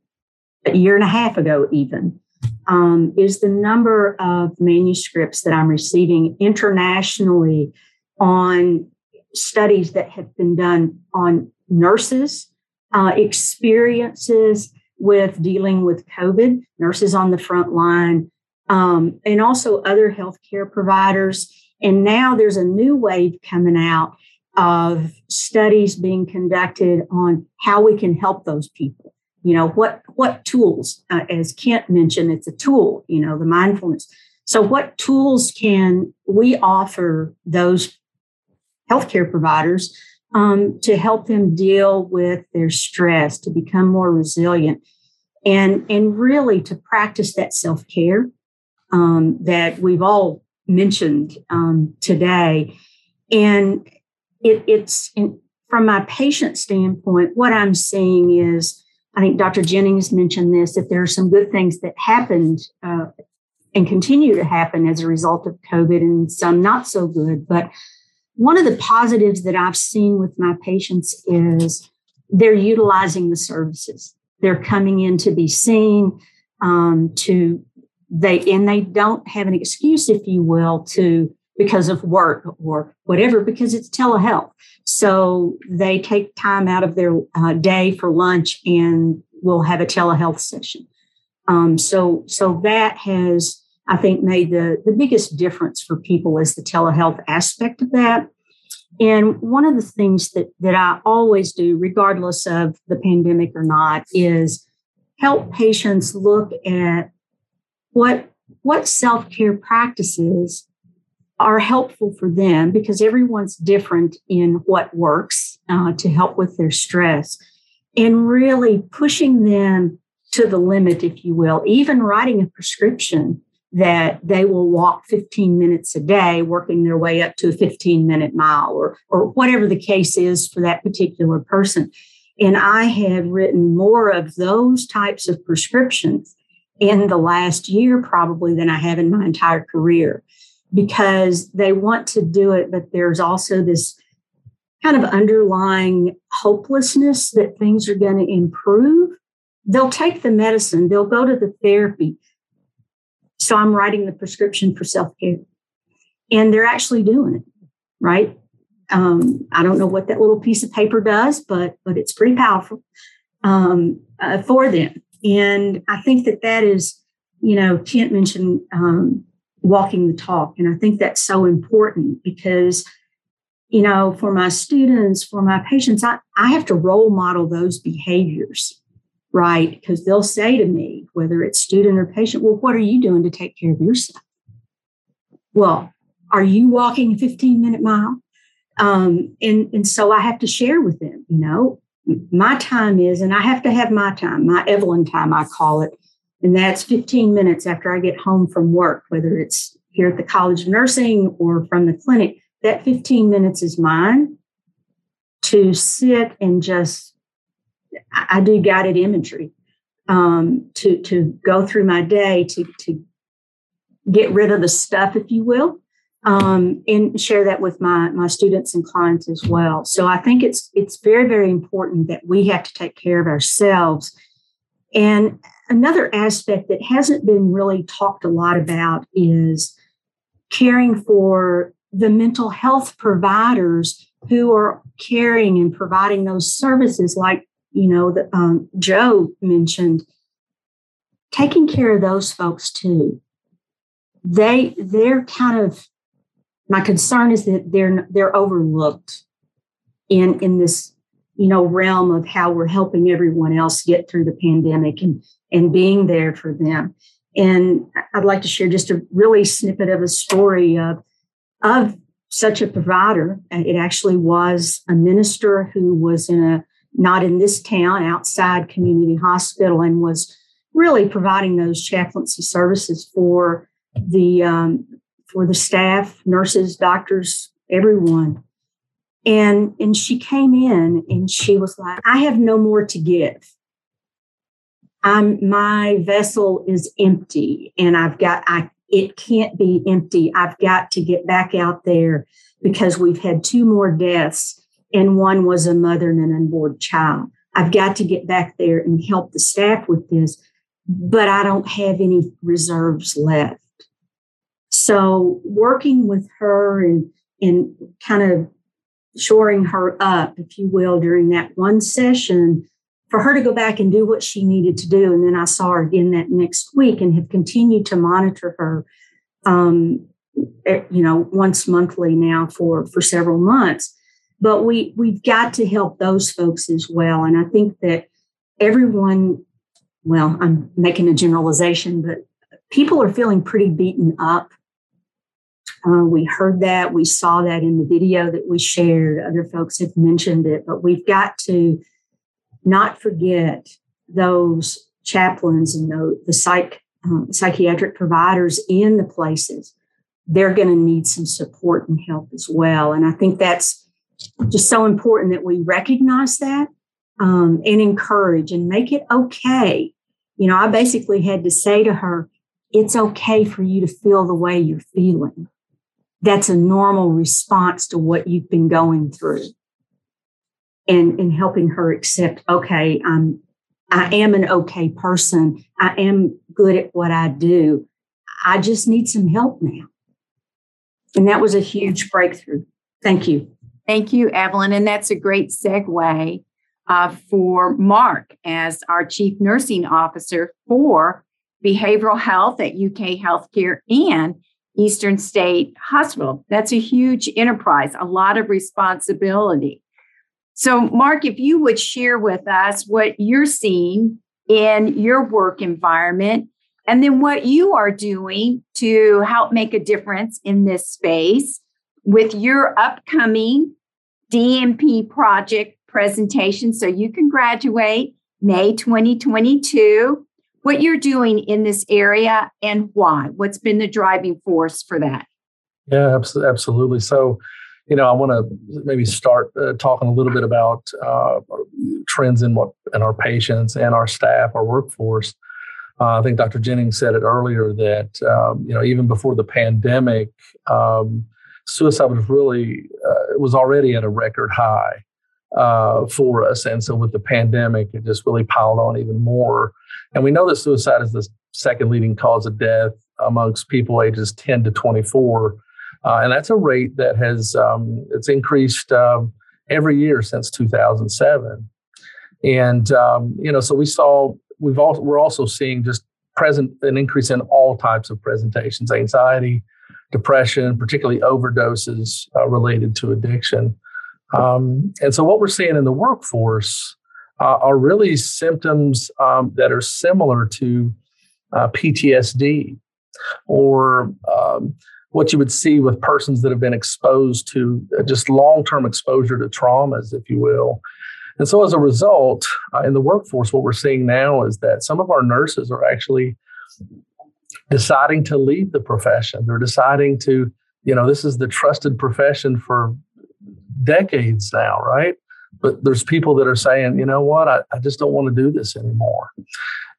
a year and a half ago even um, is the number of manuscripts that I'm receiving internationally on studies that have been done on nurses, uh, experiences with dealing with COVID, nurses on the front line, um, and also other healthcare providers. And now there's a new wave coming out of studies being conducted on how we can help those people. You know, what what tools, uh, as Kent mentioned, it's a tool, you know, the mindfulness. So, what tools can we offer those healthcare providers um, to help them deal with their stress, to become more resilient, and, and really to practice that self care um, that we've all mentioned um, today. And it, it's in, from my patient standpoint, what I'm seeing is I think Dr. Jennings mentioned this that there are some good things that happened uh, and continue to happen as a result of COVID and some not so good. But one of the positives that I've seen with my patients is they're utilizing the services. They're coming in to be seen, um, to they and they don't have an excuse, if you will, to because of work or whatever, because it's telehealth. So they take time out of their uh, day for lunch and we'll have a telehealth session. Um, so so that has I think made the, the biggest difference for people is the telehealth aspect of that. And one of the things that, that I always do, regardless of the pandemic or not, is help patients look at what, what self care practices are helpful for them because everyone's different in what works uh, to help with their stress and really pushing them to the limit, if you will, even writing a prescription that they will walk 15 minutes a day, working their way up to a 15 minute mile or, or whatever the case is for that particular person. And I have written more of those types of prescriptions in the last year, probably, than I have in my entire career because they want to do it, but there's also this kind of underlying hopelessness that things are going to improve. They'll take the medicine, they'll go to the therapy. So I'm writing the prescription for self care. And they're actually doing it, right? Um, I don't know what that little piece of paper does, but but it's pretty powerful um, uh, for them. And I think that that is, you know, Kent mentioned um, walking the talk, and I think that's so important because, you know, for my students, for my patients, I, I have to role model those behaviors, right? Because they'll say to me, whether it's student or patient, well, what are you doing to take care of yourself? Well, are you walking a 15 minute mile? Um, and, and so I have to share with them, you know, my time is, and I have to have my time, my Evelyn time, I call it. And that's 15 minutes after I get home from work, whether it's here at the College of Nursing or from the clinic. That 15 minutes is mine to sit and just, I do guided imagery um, to, to go through my day, to, to get rid of the stuff, if you will, um, and share that with my my students and clients as well. So I think it's it's very very important that we have to take care of ourselves. And another aspect that hasn't been really talked a lot about is caring for the mental health providers who are caring and providing those services, like you know um, Joe mentioned. Taking care of those folks too. They they're kind of my concern is that they're they're overlooked in in this you know realm of how we're helping everyone else get through the pandemic and and being there for them and i'd like to share just a really snippet of a story of of such a provider it actually was a minister who was in a not in this town outside community hospital and was really providing those chaplaincy services for the um, for the staff, nurses, doctors, everyone. And and she came in and she was like, I have no more to give. I'm my vessel is empty and I've got I it can't be empty. I've got to get back out there because we've had two more deaths and one was a mother and an unborn child. I've got to get back there and help the staff with this, but I don't have any reserves left. So working with her and and kind of shoring her up, if you will, during that one session for her to go back and do what she needed to do. And then I saw her again that next week and have continued to monitor her, um, eh, you know, once monthly now for for several months. But we we've got to help those folks as well. And I think that everyone, well, I'm making a generalization, but people are feeling pretty beaten up uh, we heard that, we saw that in the video that we shared. Other folks have mentioned it, but we've got to not forget those chaplains and the, the psych, um, psychiatric providers in the places. They're going to need some support and help as well. And I think that's just so important that we recognize that um, and encourage and make it okay. You know, I basically had to say to her, it's okay for you to feel the way you're feeling that's a normal response to what you've been going through and and helping her accept okay i'm i am an okay person. I am good at what i do. I just need some help now. And that was a huge breakthrough. Thank you. Thank you evelyn. And that's a great segue uh, for Marc as our chief nursing officer for behavioral health at uk healthcare and Eastern State Hospital. That's a huge enterprise, a lot of responsibility. So, Marc, if you would share with us what you're seeing in your work environment and then what you are doing to help make a difference in this space with your upcoming DNP project presentation so you can graduate May 2022. What you're doing in this area and why? What's been the driving force for that? Yeah, absolutely. So, you know, I want to maybe start uh, talking a little bit about uh, trends in what in our patients and our staff, our workforce. Uh, I think Dr. Jennings said it earlier that um, you know even before the pandemic, um, suicide was really uh, was already at a record high uh, for us, and so with the pandemic, it just really piled on even more. And we know that suicide is the second leading cause of death amongst people ages 10 to 24. Uh, and that's a rate that has um, it's increased um, every year since 2007. And um, you know, so we saw we've also we're also seeing just present an increase in all types of presentations, anxiety, depression, particularly overdoses uh, related to addiction. Um, and so, what we're seeing in the workforce uh, are really symptoms um, that are similar to uh, PTSD or um, what you would see with persons that have been exposed to uh, just long term exposure to traumas, if you will. And so, as a result, uh, in the workforce, what we're seeing now is that some of our nurses are actually deciding to leave the profession. They're deciding to, you know, this is the trusted profession for decades now, right? But there's people that are saying, you know what, I, I just don't want to do this anymore.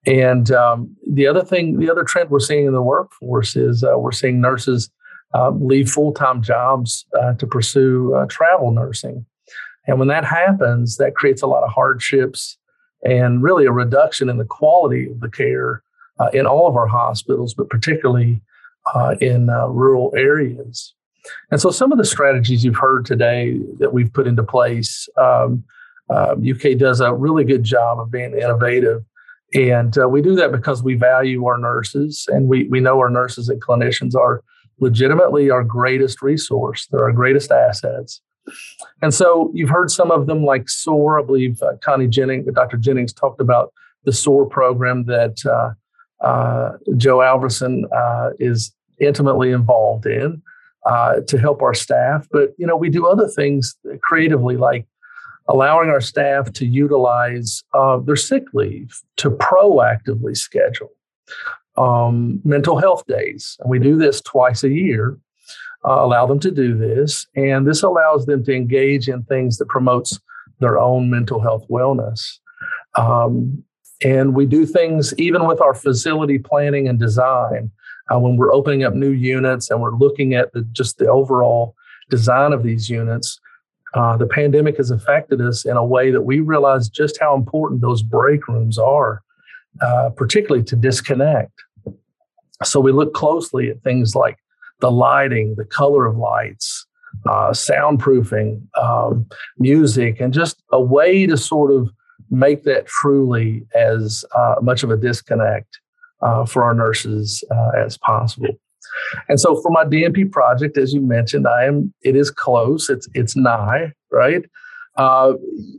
And um, the other thing, the other trend we're seeing in the workforce is uh, we're seeing nurses leave full time jobs uh, to pursue uh, travel nursing. And when that happens, that creates a lot of hardships and really a reduction in the quality of the care uh, in all of our hospitals, but particularly uh, in uh, rural areas. And so, some of the strategies you've heard today that we've put into place, um, UK um, does a really good job of being innovative. And uh, we do that because we value our nurses and we, we know our nurses and clinicians are legitimately our greatest resource. They're our greatest assets. And so you've heard some of them like SOAR. I believe uh, Connie Jennings, Dr. Jennings talked about the SOAR program that uh, uh, Joe Alverson uh, is intimately involved in uh, to help our staff. But, you know, we do other things creatively like allowing our staff to utilize uh, their sick leave to proactively schedule um, mental health days. And we do this twice a year. Uh, allow them to do this, and this allows them to engage in things that promotes their own mental health wellness. Um, and we do things even with our facility planning and design. Uh, when we're opening up new units and we're looking at the, just the overall design of these units, uh, the pandemic has affected us in a way that we realize just how important those break rooms are, uh, particularly to disconnect. So we look closely at things like the lighting, the color of lights, uh, soundproofing, um, music, and just a way to sort of make that truly as uh, much of a disconnect uh, for our nurses uh, as possible. And so for my DNP project, as you mentioned, I am it is close. It's it's nigh, right? Uh,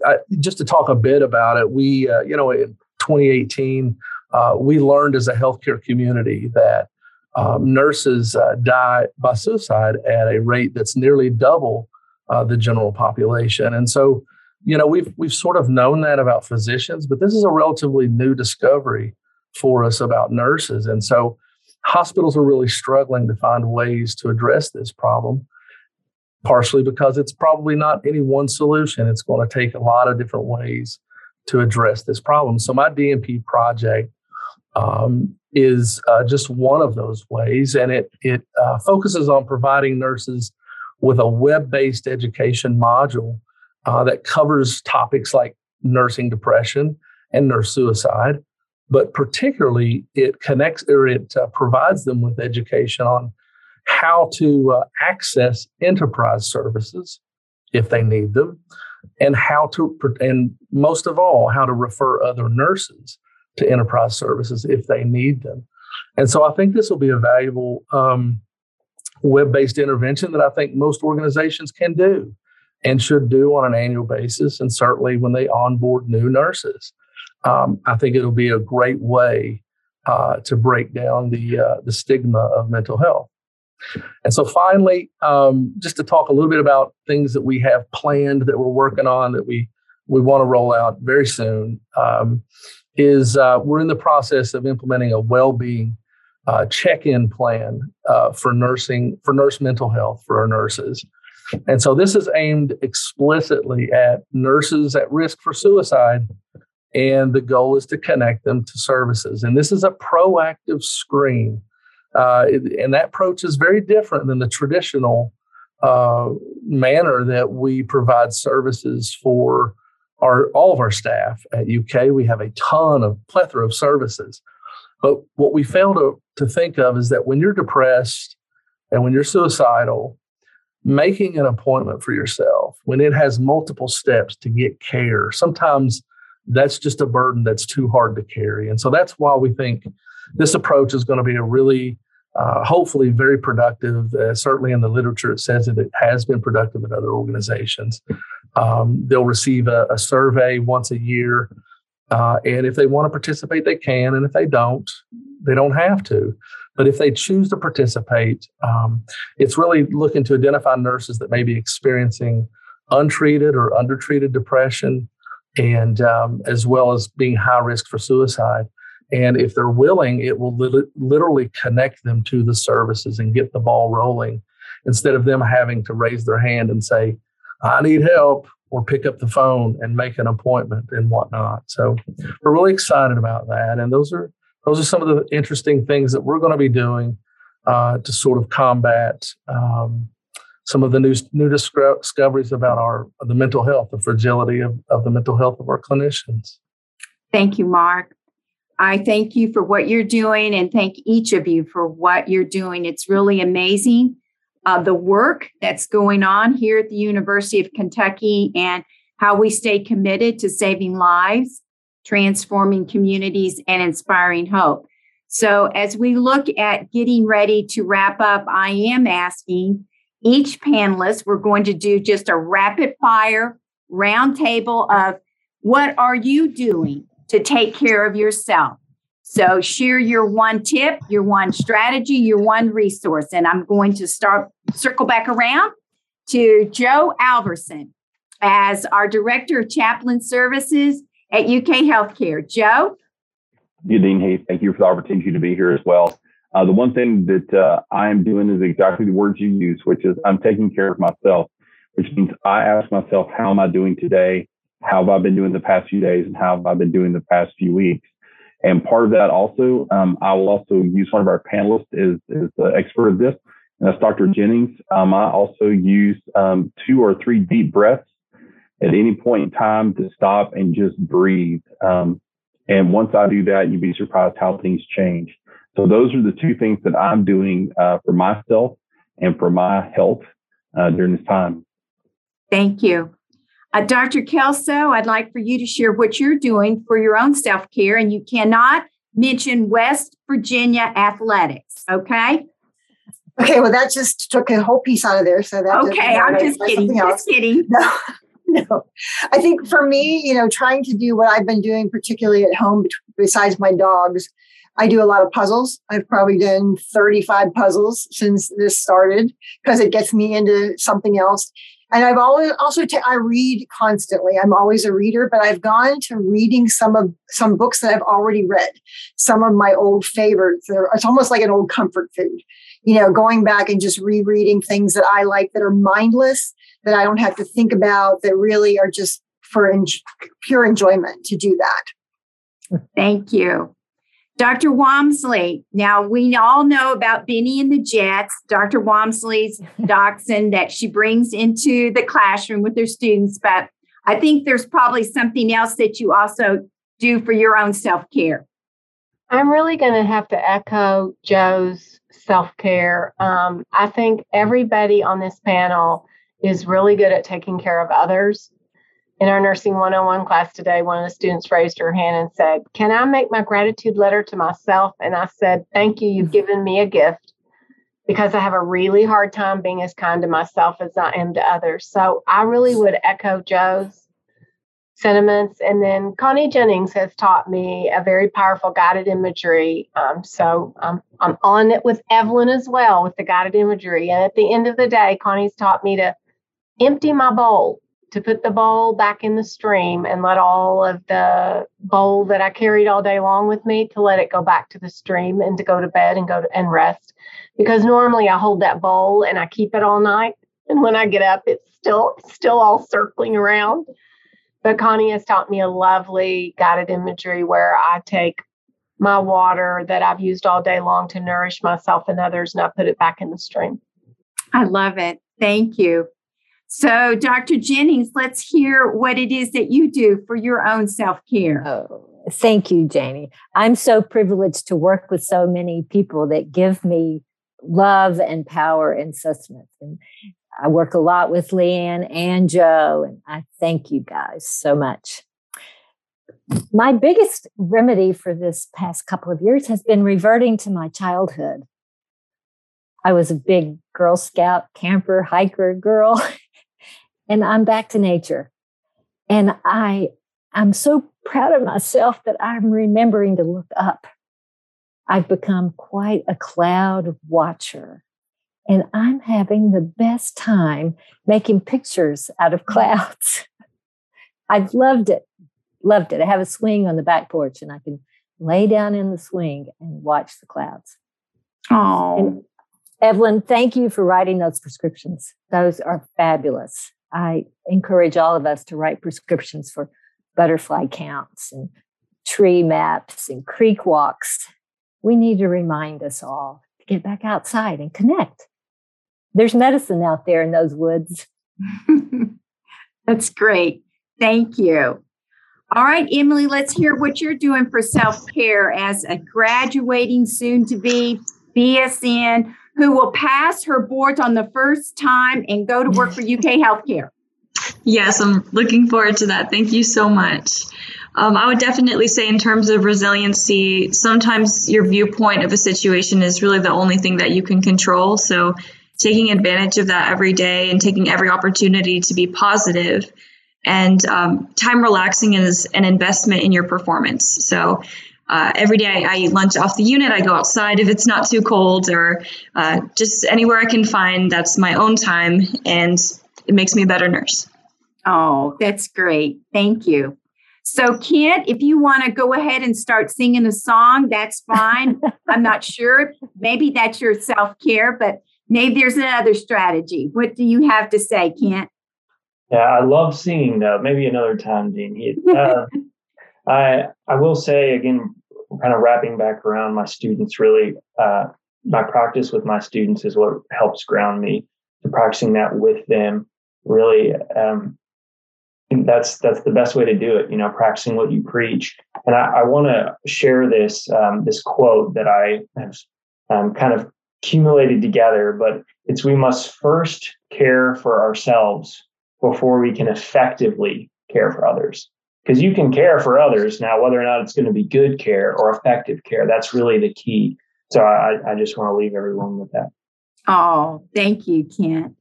I, just to talk a bit about it, we you know 2018 uh, we learned as a healthcare community that um, nurses uh, die by suicide at a rate that's nearly double uh, the general population, and so you know we've we've sort of known that about physicians, but this is a relatively new discovery for us about nurses, and so hospitals are really struggling to find ways to address this problem, partially because it's probably not any one solution. It's going to take a lot of different ways to address this problem. So, my DNP project um, is uh, just one of those ways, and it, it uh, focuses on providing nurses with a web based education module uh, that covers topics like nursing depression and nurse suicide but particularly it connects or it uh, provides them with education on how to uh, access enterprise services if they need them and how to and most of all how to refer other nurses to enterprise services if they need them and so i think this will be a valuable um, web-based intervention that i think most organizations can do and should do on an annual basis and certainly when they onboard new nurses um, I think it'll be a great way uh, to break down the uh, the stigma of mental health. And so, finally, um, just to talk a little bit about things that we have planned that we're working on that we we want to roll out very soon um, is uh, we're in the process of implementing a well-being uh, check-in plan uh, for nursing for nurse mental health for our nurses. And so this is aimed explicitly at nurses at risk for suicide. And the goal is to connect them to services. And this is a proactive screen. Uh, and that approach is very different than the traditional uh, manner that we provide services for our all of our staff at UK. We have a ton of plethora of services. But what we fail to, to think of is that when you're depressed and when you're suicidal, making an appointment for yourself when it has multiple steps to get care sometimes that's just a burden that's too hard to carry and so that's why we think this approach is going to be a really uh, hopefully very productive. Uh, certainly in the literature it says that it has been productive in other organizations. Um, they'll receive a, a, survey once a year uh, and if they want to participate they can and if they don't they don't have to. But if they choose to participate, um, it's really looking to identify nurses that may be experiencing untreated or undertreated depression, and um, as well as being high risk for suicide. And if they're willing, it will li- literally connect them to the services and get the ball rolling instead of them having to raise their hand and say, I need help, or pick up the phone and make an appointment and whatnot. So we're really excited about that. And those are those are some of the interesting things that we're going to be doing uh, to sort of combat um, some of the new, new discoveries about our the mental health, the fragility of, of the mental health of our clinicians. Thank you, Marc. I thank you for what you're doing and thank each of you for what you're doing. It's really amazing uh, the work that's going on here at the University of Kentucky and how we stay committed to saving lives transforming communities, and inspiring hope. So, as we look at getting ready to wrap up, I am asking each panelist, we're going to do just a rapid fire roundtable of what are you doing to take care of yourself? So, share your one tip, your one strategy, your one resource. And I'm going to start circle back around to Joe Alverson as our Director of Chaplain Services at UK Healthcare. Joe? Yeah, Dean Heath, thank you for the opportunity to be here as well. Uh, the one thing that uh, I am doing is exactly the words you use, which is I'm taking care of myself, which means I ask myself, how am I doing today? How have I been doing the past few days? And how have I been doing the past few weeks? And part of that also, um, I will also use one of our panelists is, is the expert of this, and that's Dr. Jennings. Um, I also use um, two or three deep breaths at any point in time to stop and just breathe. Um, and once I do that, you'd be surprised how things change. So those are the two things that I'm doing uh, for myself and for my health uh, during this time. Thank you. Uh, Dr. Kelso, I'd like for you to share what you're doing for your own self care, and you cannot mention West Virginia athletics, okay? Okay, well, that just took a whole piece out of there. So that okay, I'm just kidding. Just kidding. <laughs> No. no. I think for me, you know, trying to do what I've been doing, particularly at home, besides my dogs, I do a lot of puzzles. I've probably done 35 puzzles since this started because it gets me into something else. And I've always also I read constantly. I'm always a reader, but I've gone to reading some of some books that I've already read. Some of my old favorites. It's almost like an old comfort food. You know, going back and just rereading things that I like that are mindless that I don't have to think about that really are just for en- pure enjoyment to do that. Thank you. Dr. Walmsley, now we all know about Benny and the Jets, Dr. Walmsley's <laughs> dachshund that she brings into the classroom with her students, but I think there's probably something else that you also do for your own self care. I'm really going to have to echo Joe's self care. Um, I think everybody on this panel is really good at taking care of others. In our Nursing 101 class today, one of the students raised her hand and said, Can I make my gratitude letter to myself? And I said, Thank you. You've given me a gift because I have a really hard time being as kind to myself as I am to others. So I really would echo Joe's sentiments. And then Connie Jennings has taught me a very powerful guided imagery. Um, so I'm, I'm on it with Evelyn as well with the guided imagery. And at the end of the day, Connie's taught me to empty my bowl, to put the bowl back in the stream and let all of the bowl that I carried all day long with me to let it go back to the stream and to go to bed and go to, and rest. Because normally I hold that bowl and I keep it all night. And when I get up, it's still still all circling around. But Connie has taught me a lovely guided imagery where I take my water that I've used all day long to nourish myself and others, and I put it back in the stream. I love it. Thank you. So, Dr. Jennings, let's hear what it is that you do for your own self care. Oh, thank you, Janie. I'm so privileged to work with so many people that give me love and power and sustenance. And I work a lot with Lee Anne and Joe, and I thank you guys so much. My biggest remedy for this past couple of years has been reverting to my childhood. I was a big Girl Scout, camper, hiker girl, <laughs> and I'm back to nature. And I, I'm so proud of myself that I'm remembering to look up. I've become quite a cloud watcher and I'm having the best time making pictures out of clouds. <laughs> I've loved it, loved it. I have a swing on the back porch and I can lay down in the swing and watch the clouds. Oh, Evelyn, thank you for writing those prescriptions. Those are fabulous. I encourage all of us to write prescriptions for butterfly counts and tree maps and creek walks. We need to remind us all to get back outside and connect there's medicine out there in those woods. <laughs> That's great. Thank you. All right, Emily, let's hear what you're doing for self care as a graduating soon to be BSN who will pass her boards on the first time and go to work for UK <laughs> Healthcare. Yes, I'm looking forward to that. Thank you so much. Um, I would definitely say, in terms of resiliency, sometimes your viewpoint of a situation is really the only thing that you can control. So taking advantage of that every day and taking every opportunity to be positive and um, time relaxing is an investment in your performance so uh, every day I, I, eat lunch off the unit i go outside if it's not too cold or uh, just anywhere i can find that's my own time and it makes me a better nurse oh that's great thank you so, Ken, if you want to go ahead and start singing a song, that's fine. <laughs> I'm not sure. Maybe that's your self care, but Maybe there's another strategy. What do you have to say, Ken? Yeah, I love singing though. Maybe another time, Dean. <laughs> Uh, I I will say again, kind of wrapping back around my students. Really, uh, my practice with my students is what helps ground me. So practicing that with them, really, um, that's that's the best way to do it. You know, practicing what you preach. And I, I want to share this um, this quote that I have um, kind of accumulated together, but it's we must first care for ourselves before we can effectively care for others. Because you can care for others now, whether or not it's going to be good care or effective care, that's really the key. So I, I just want to leave everyone with that. Oh, thank you, Ken.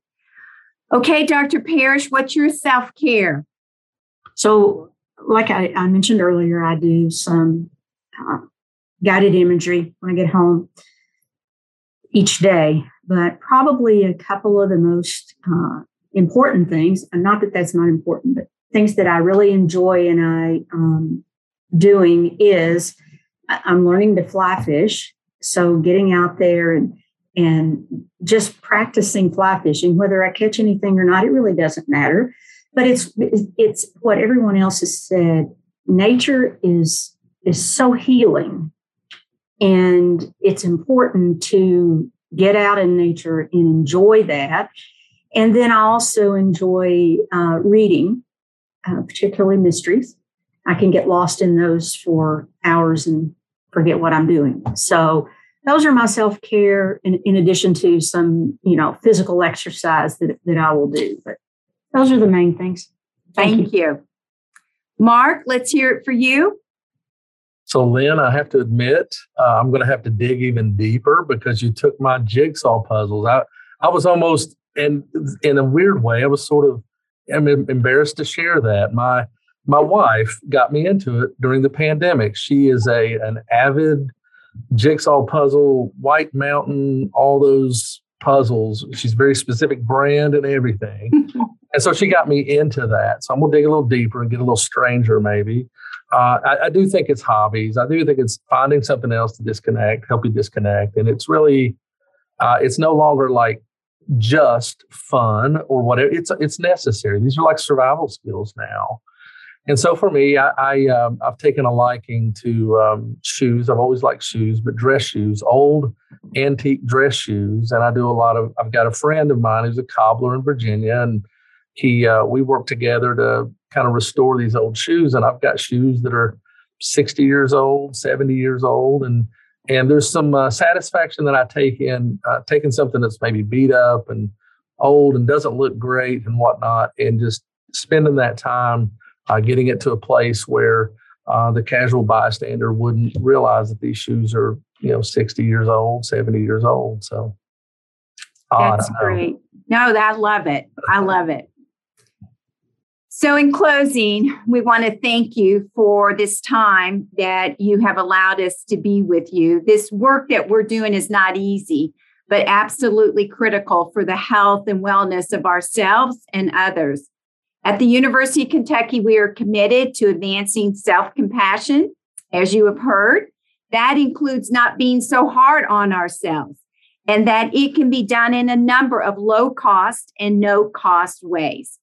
Okay, Dr. Parrish, what's your self care? So, like I, I, mentioned earlier, I do some uh, guided imagery when I get home each day, but probably a couple of the most uh, important things, and not that that's not important, but things that I really enjoy and I um, doing is I'm learning to fly fish. So getting out there and and just practicing fly fishing, whether I catch anything or not, it really doesn't matter. But it's it's what everyone else has said. Nature is is so healing and it's important to get out in nature and enjoy that. And then I also enjoy uh, reading, uh, particularly mysteries. I can get lost in those for hours and forget what I'm doing. So those are my self care, in, in addition to some, you know, physical exercise that, that I will do. But those are the main things. Thank, Thank you. you. Marc, let's hear it for you. So, Lynn, I have to admit, uh, I'm going to have to dig even deeper because you took my jigsaw puzzles. I, I was almost, in in a weird way, I was sort of, I'm embarrassed to share that. My my wife got me into it during the pandemic. She is a an avid jigsaw puzzle, White Mountain, all those puzzles. She's very specific brand and everything. <laughs> and so she got me into that. So I'm gonna dig a little deeper and get a little stranger, maybe. Uh, I, I, do think it's hobbies. I do think it's finding something else to disconnect, help you disconnect, and it's really, uh, it's no longer like just fun or whatever. It's it's necessary. These are like survival skills now. And so for me, I, I um, I've taken a liking to um, shoes. I've always liked shoes, but dress shoes, old antique dress shoes. And I do a lot of. I've got a friend of mine who's a cobbler in Virginia, and he uh, we work together to kind of restore these old shoes. And I've got shoes that are 60 years old, 70 years old, and and there's some uh, satisfaction that I take in uh, taking something that's maybe beat up and old and doesn't look great and whatnot, and just spending that time uh, getting it to a place where uh, the casual bystander wouldn't realize that these shoes are, you know, 60 years old, 70 years old. So that's great. No, I love it. I love it. So, in closing, we want to thank you for this time that you have allowed us to be with you. This work that we're doing is not easy, but absolutely critical for the health and wellness of ourselves and others. At the University of Kentucky, we are committed to advancing self compassion, as you have heard. That includes not being so hard on ourselves, and that it can be done in a number of low cost and no cost ways.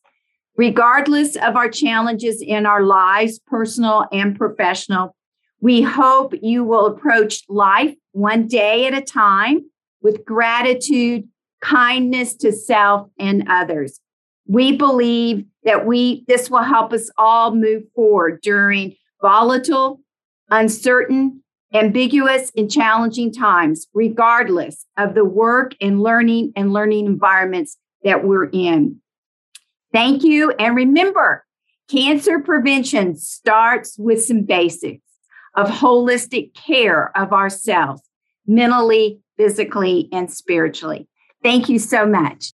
Regardless of our challenges in our lives, personal and professional, we hope you will approach life one day at a time with gratitude, kindness to self and others. We believe that we this will help us all move forward during volatile, uncertain, ambiguous, and challenging times, regardless of the work and learning and learning environments that we're in. Thank you. And remember, cancer prevention starts with some basics of holistic care of ourselves, mentally, physically, and spiritually. Thank you so much.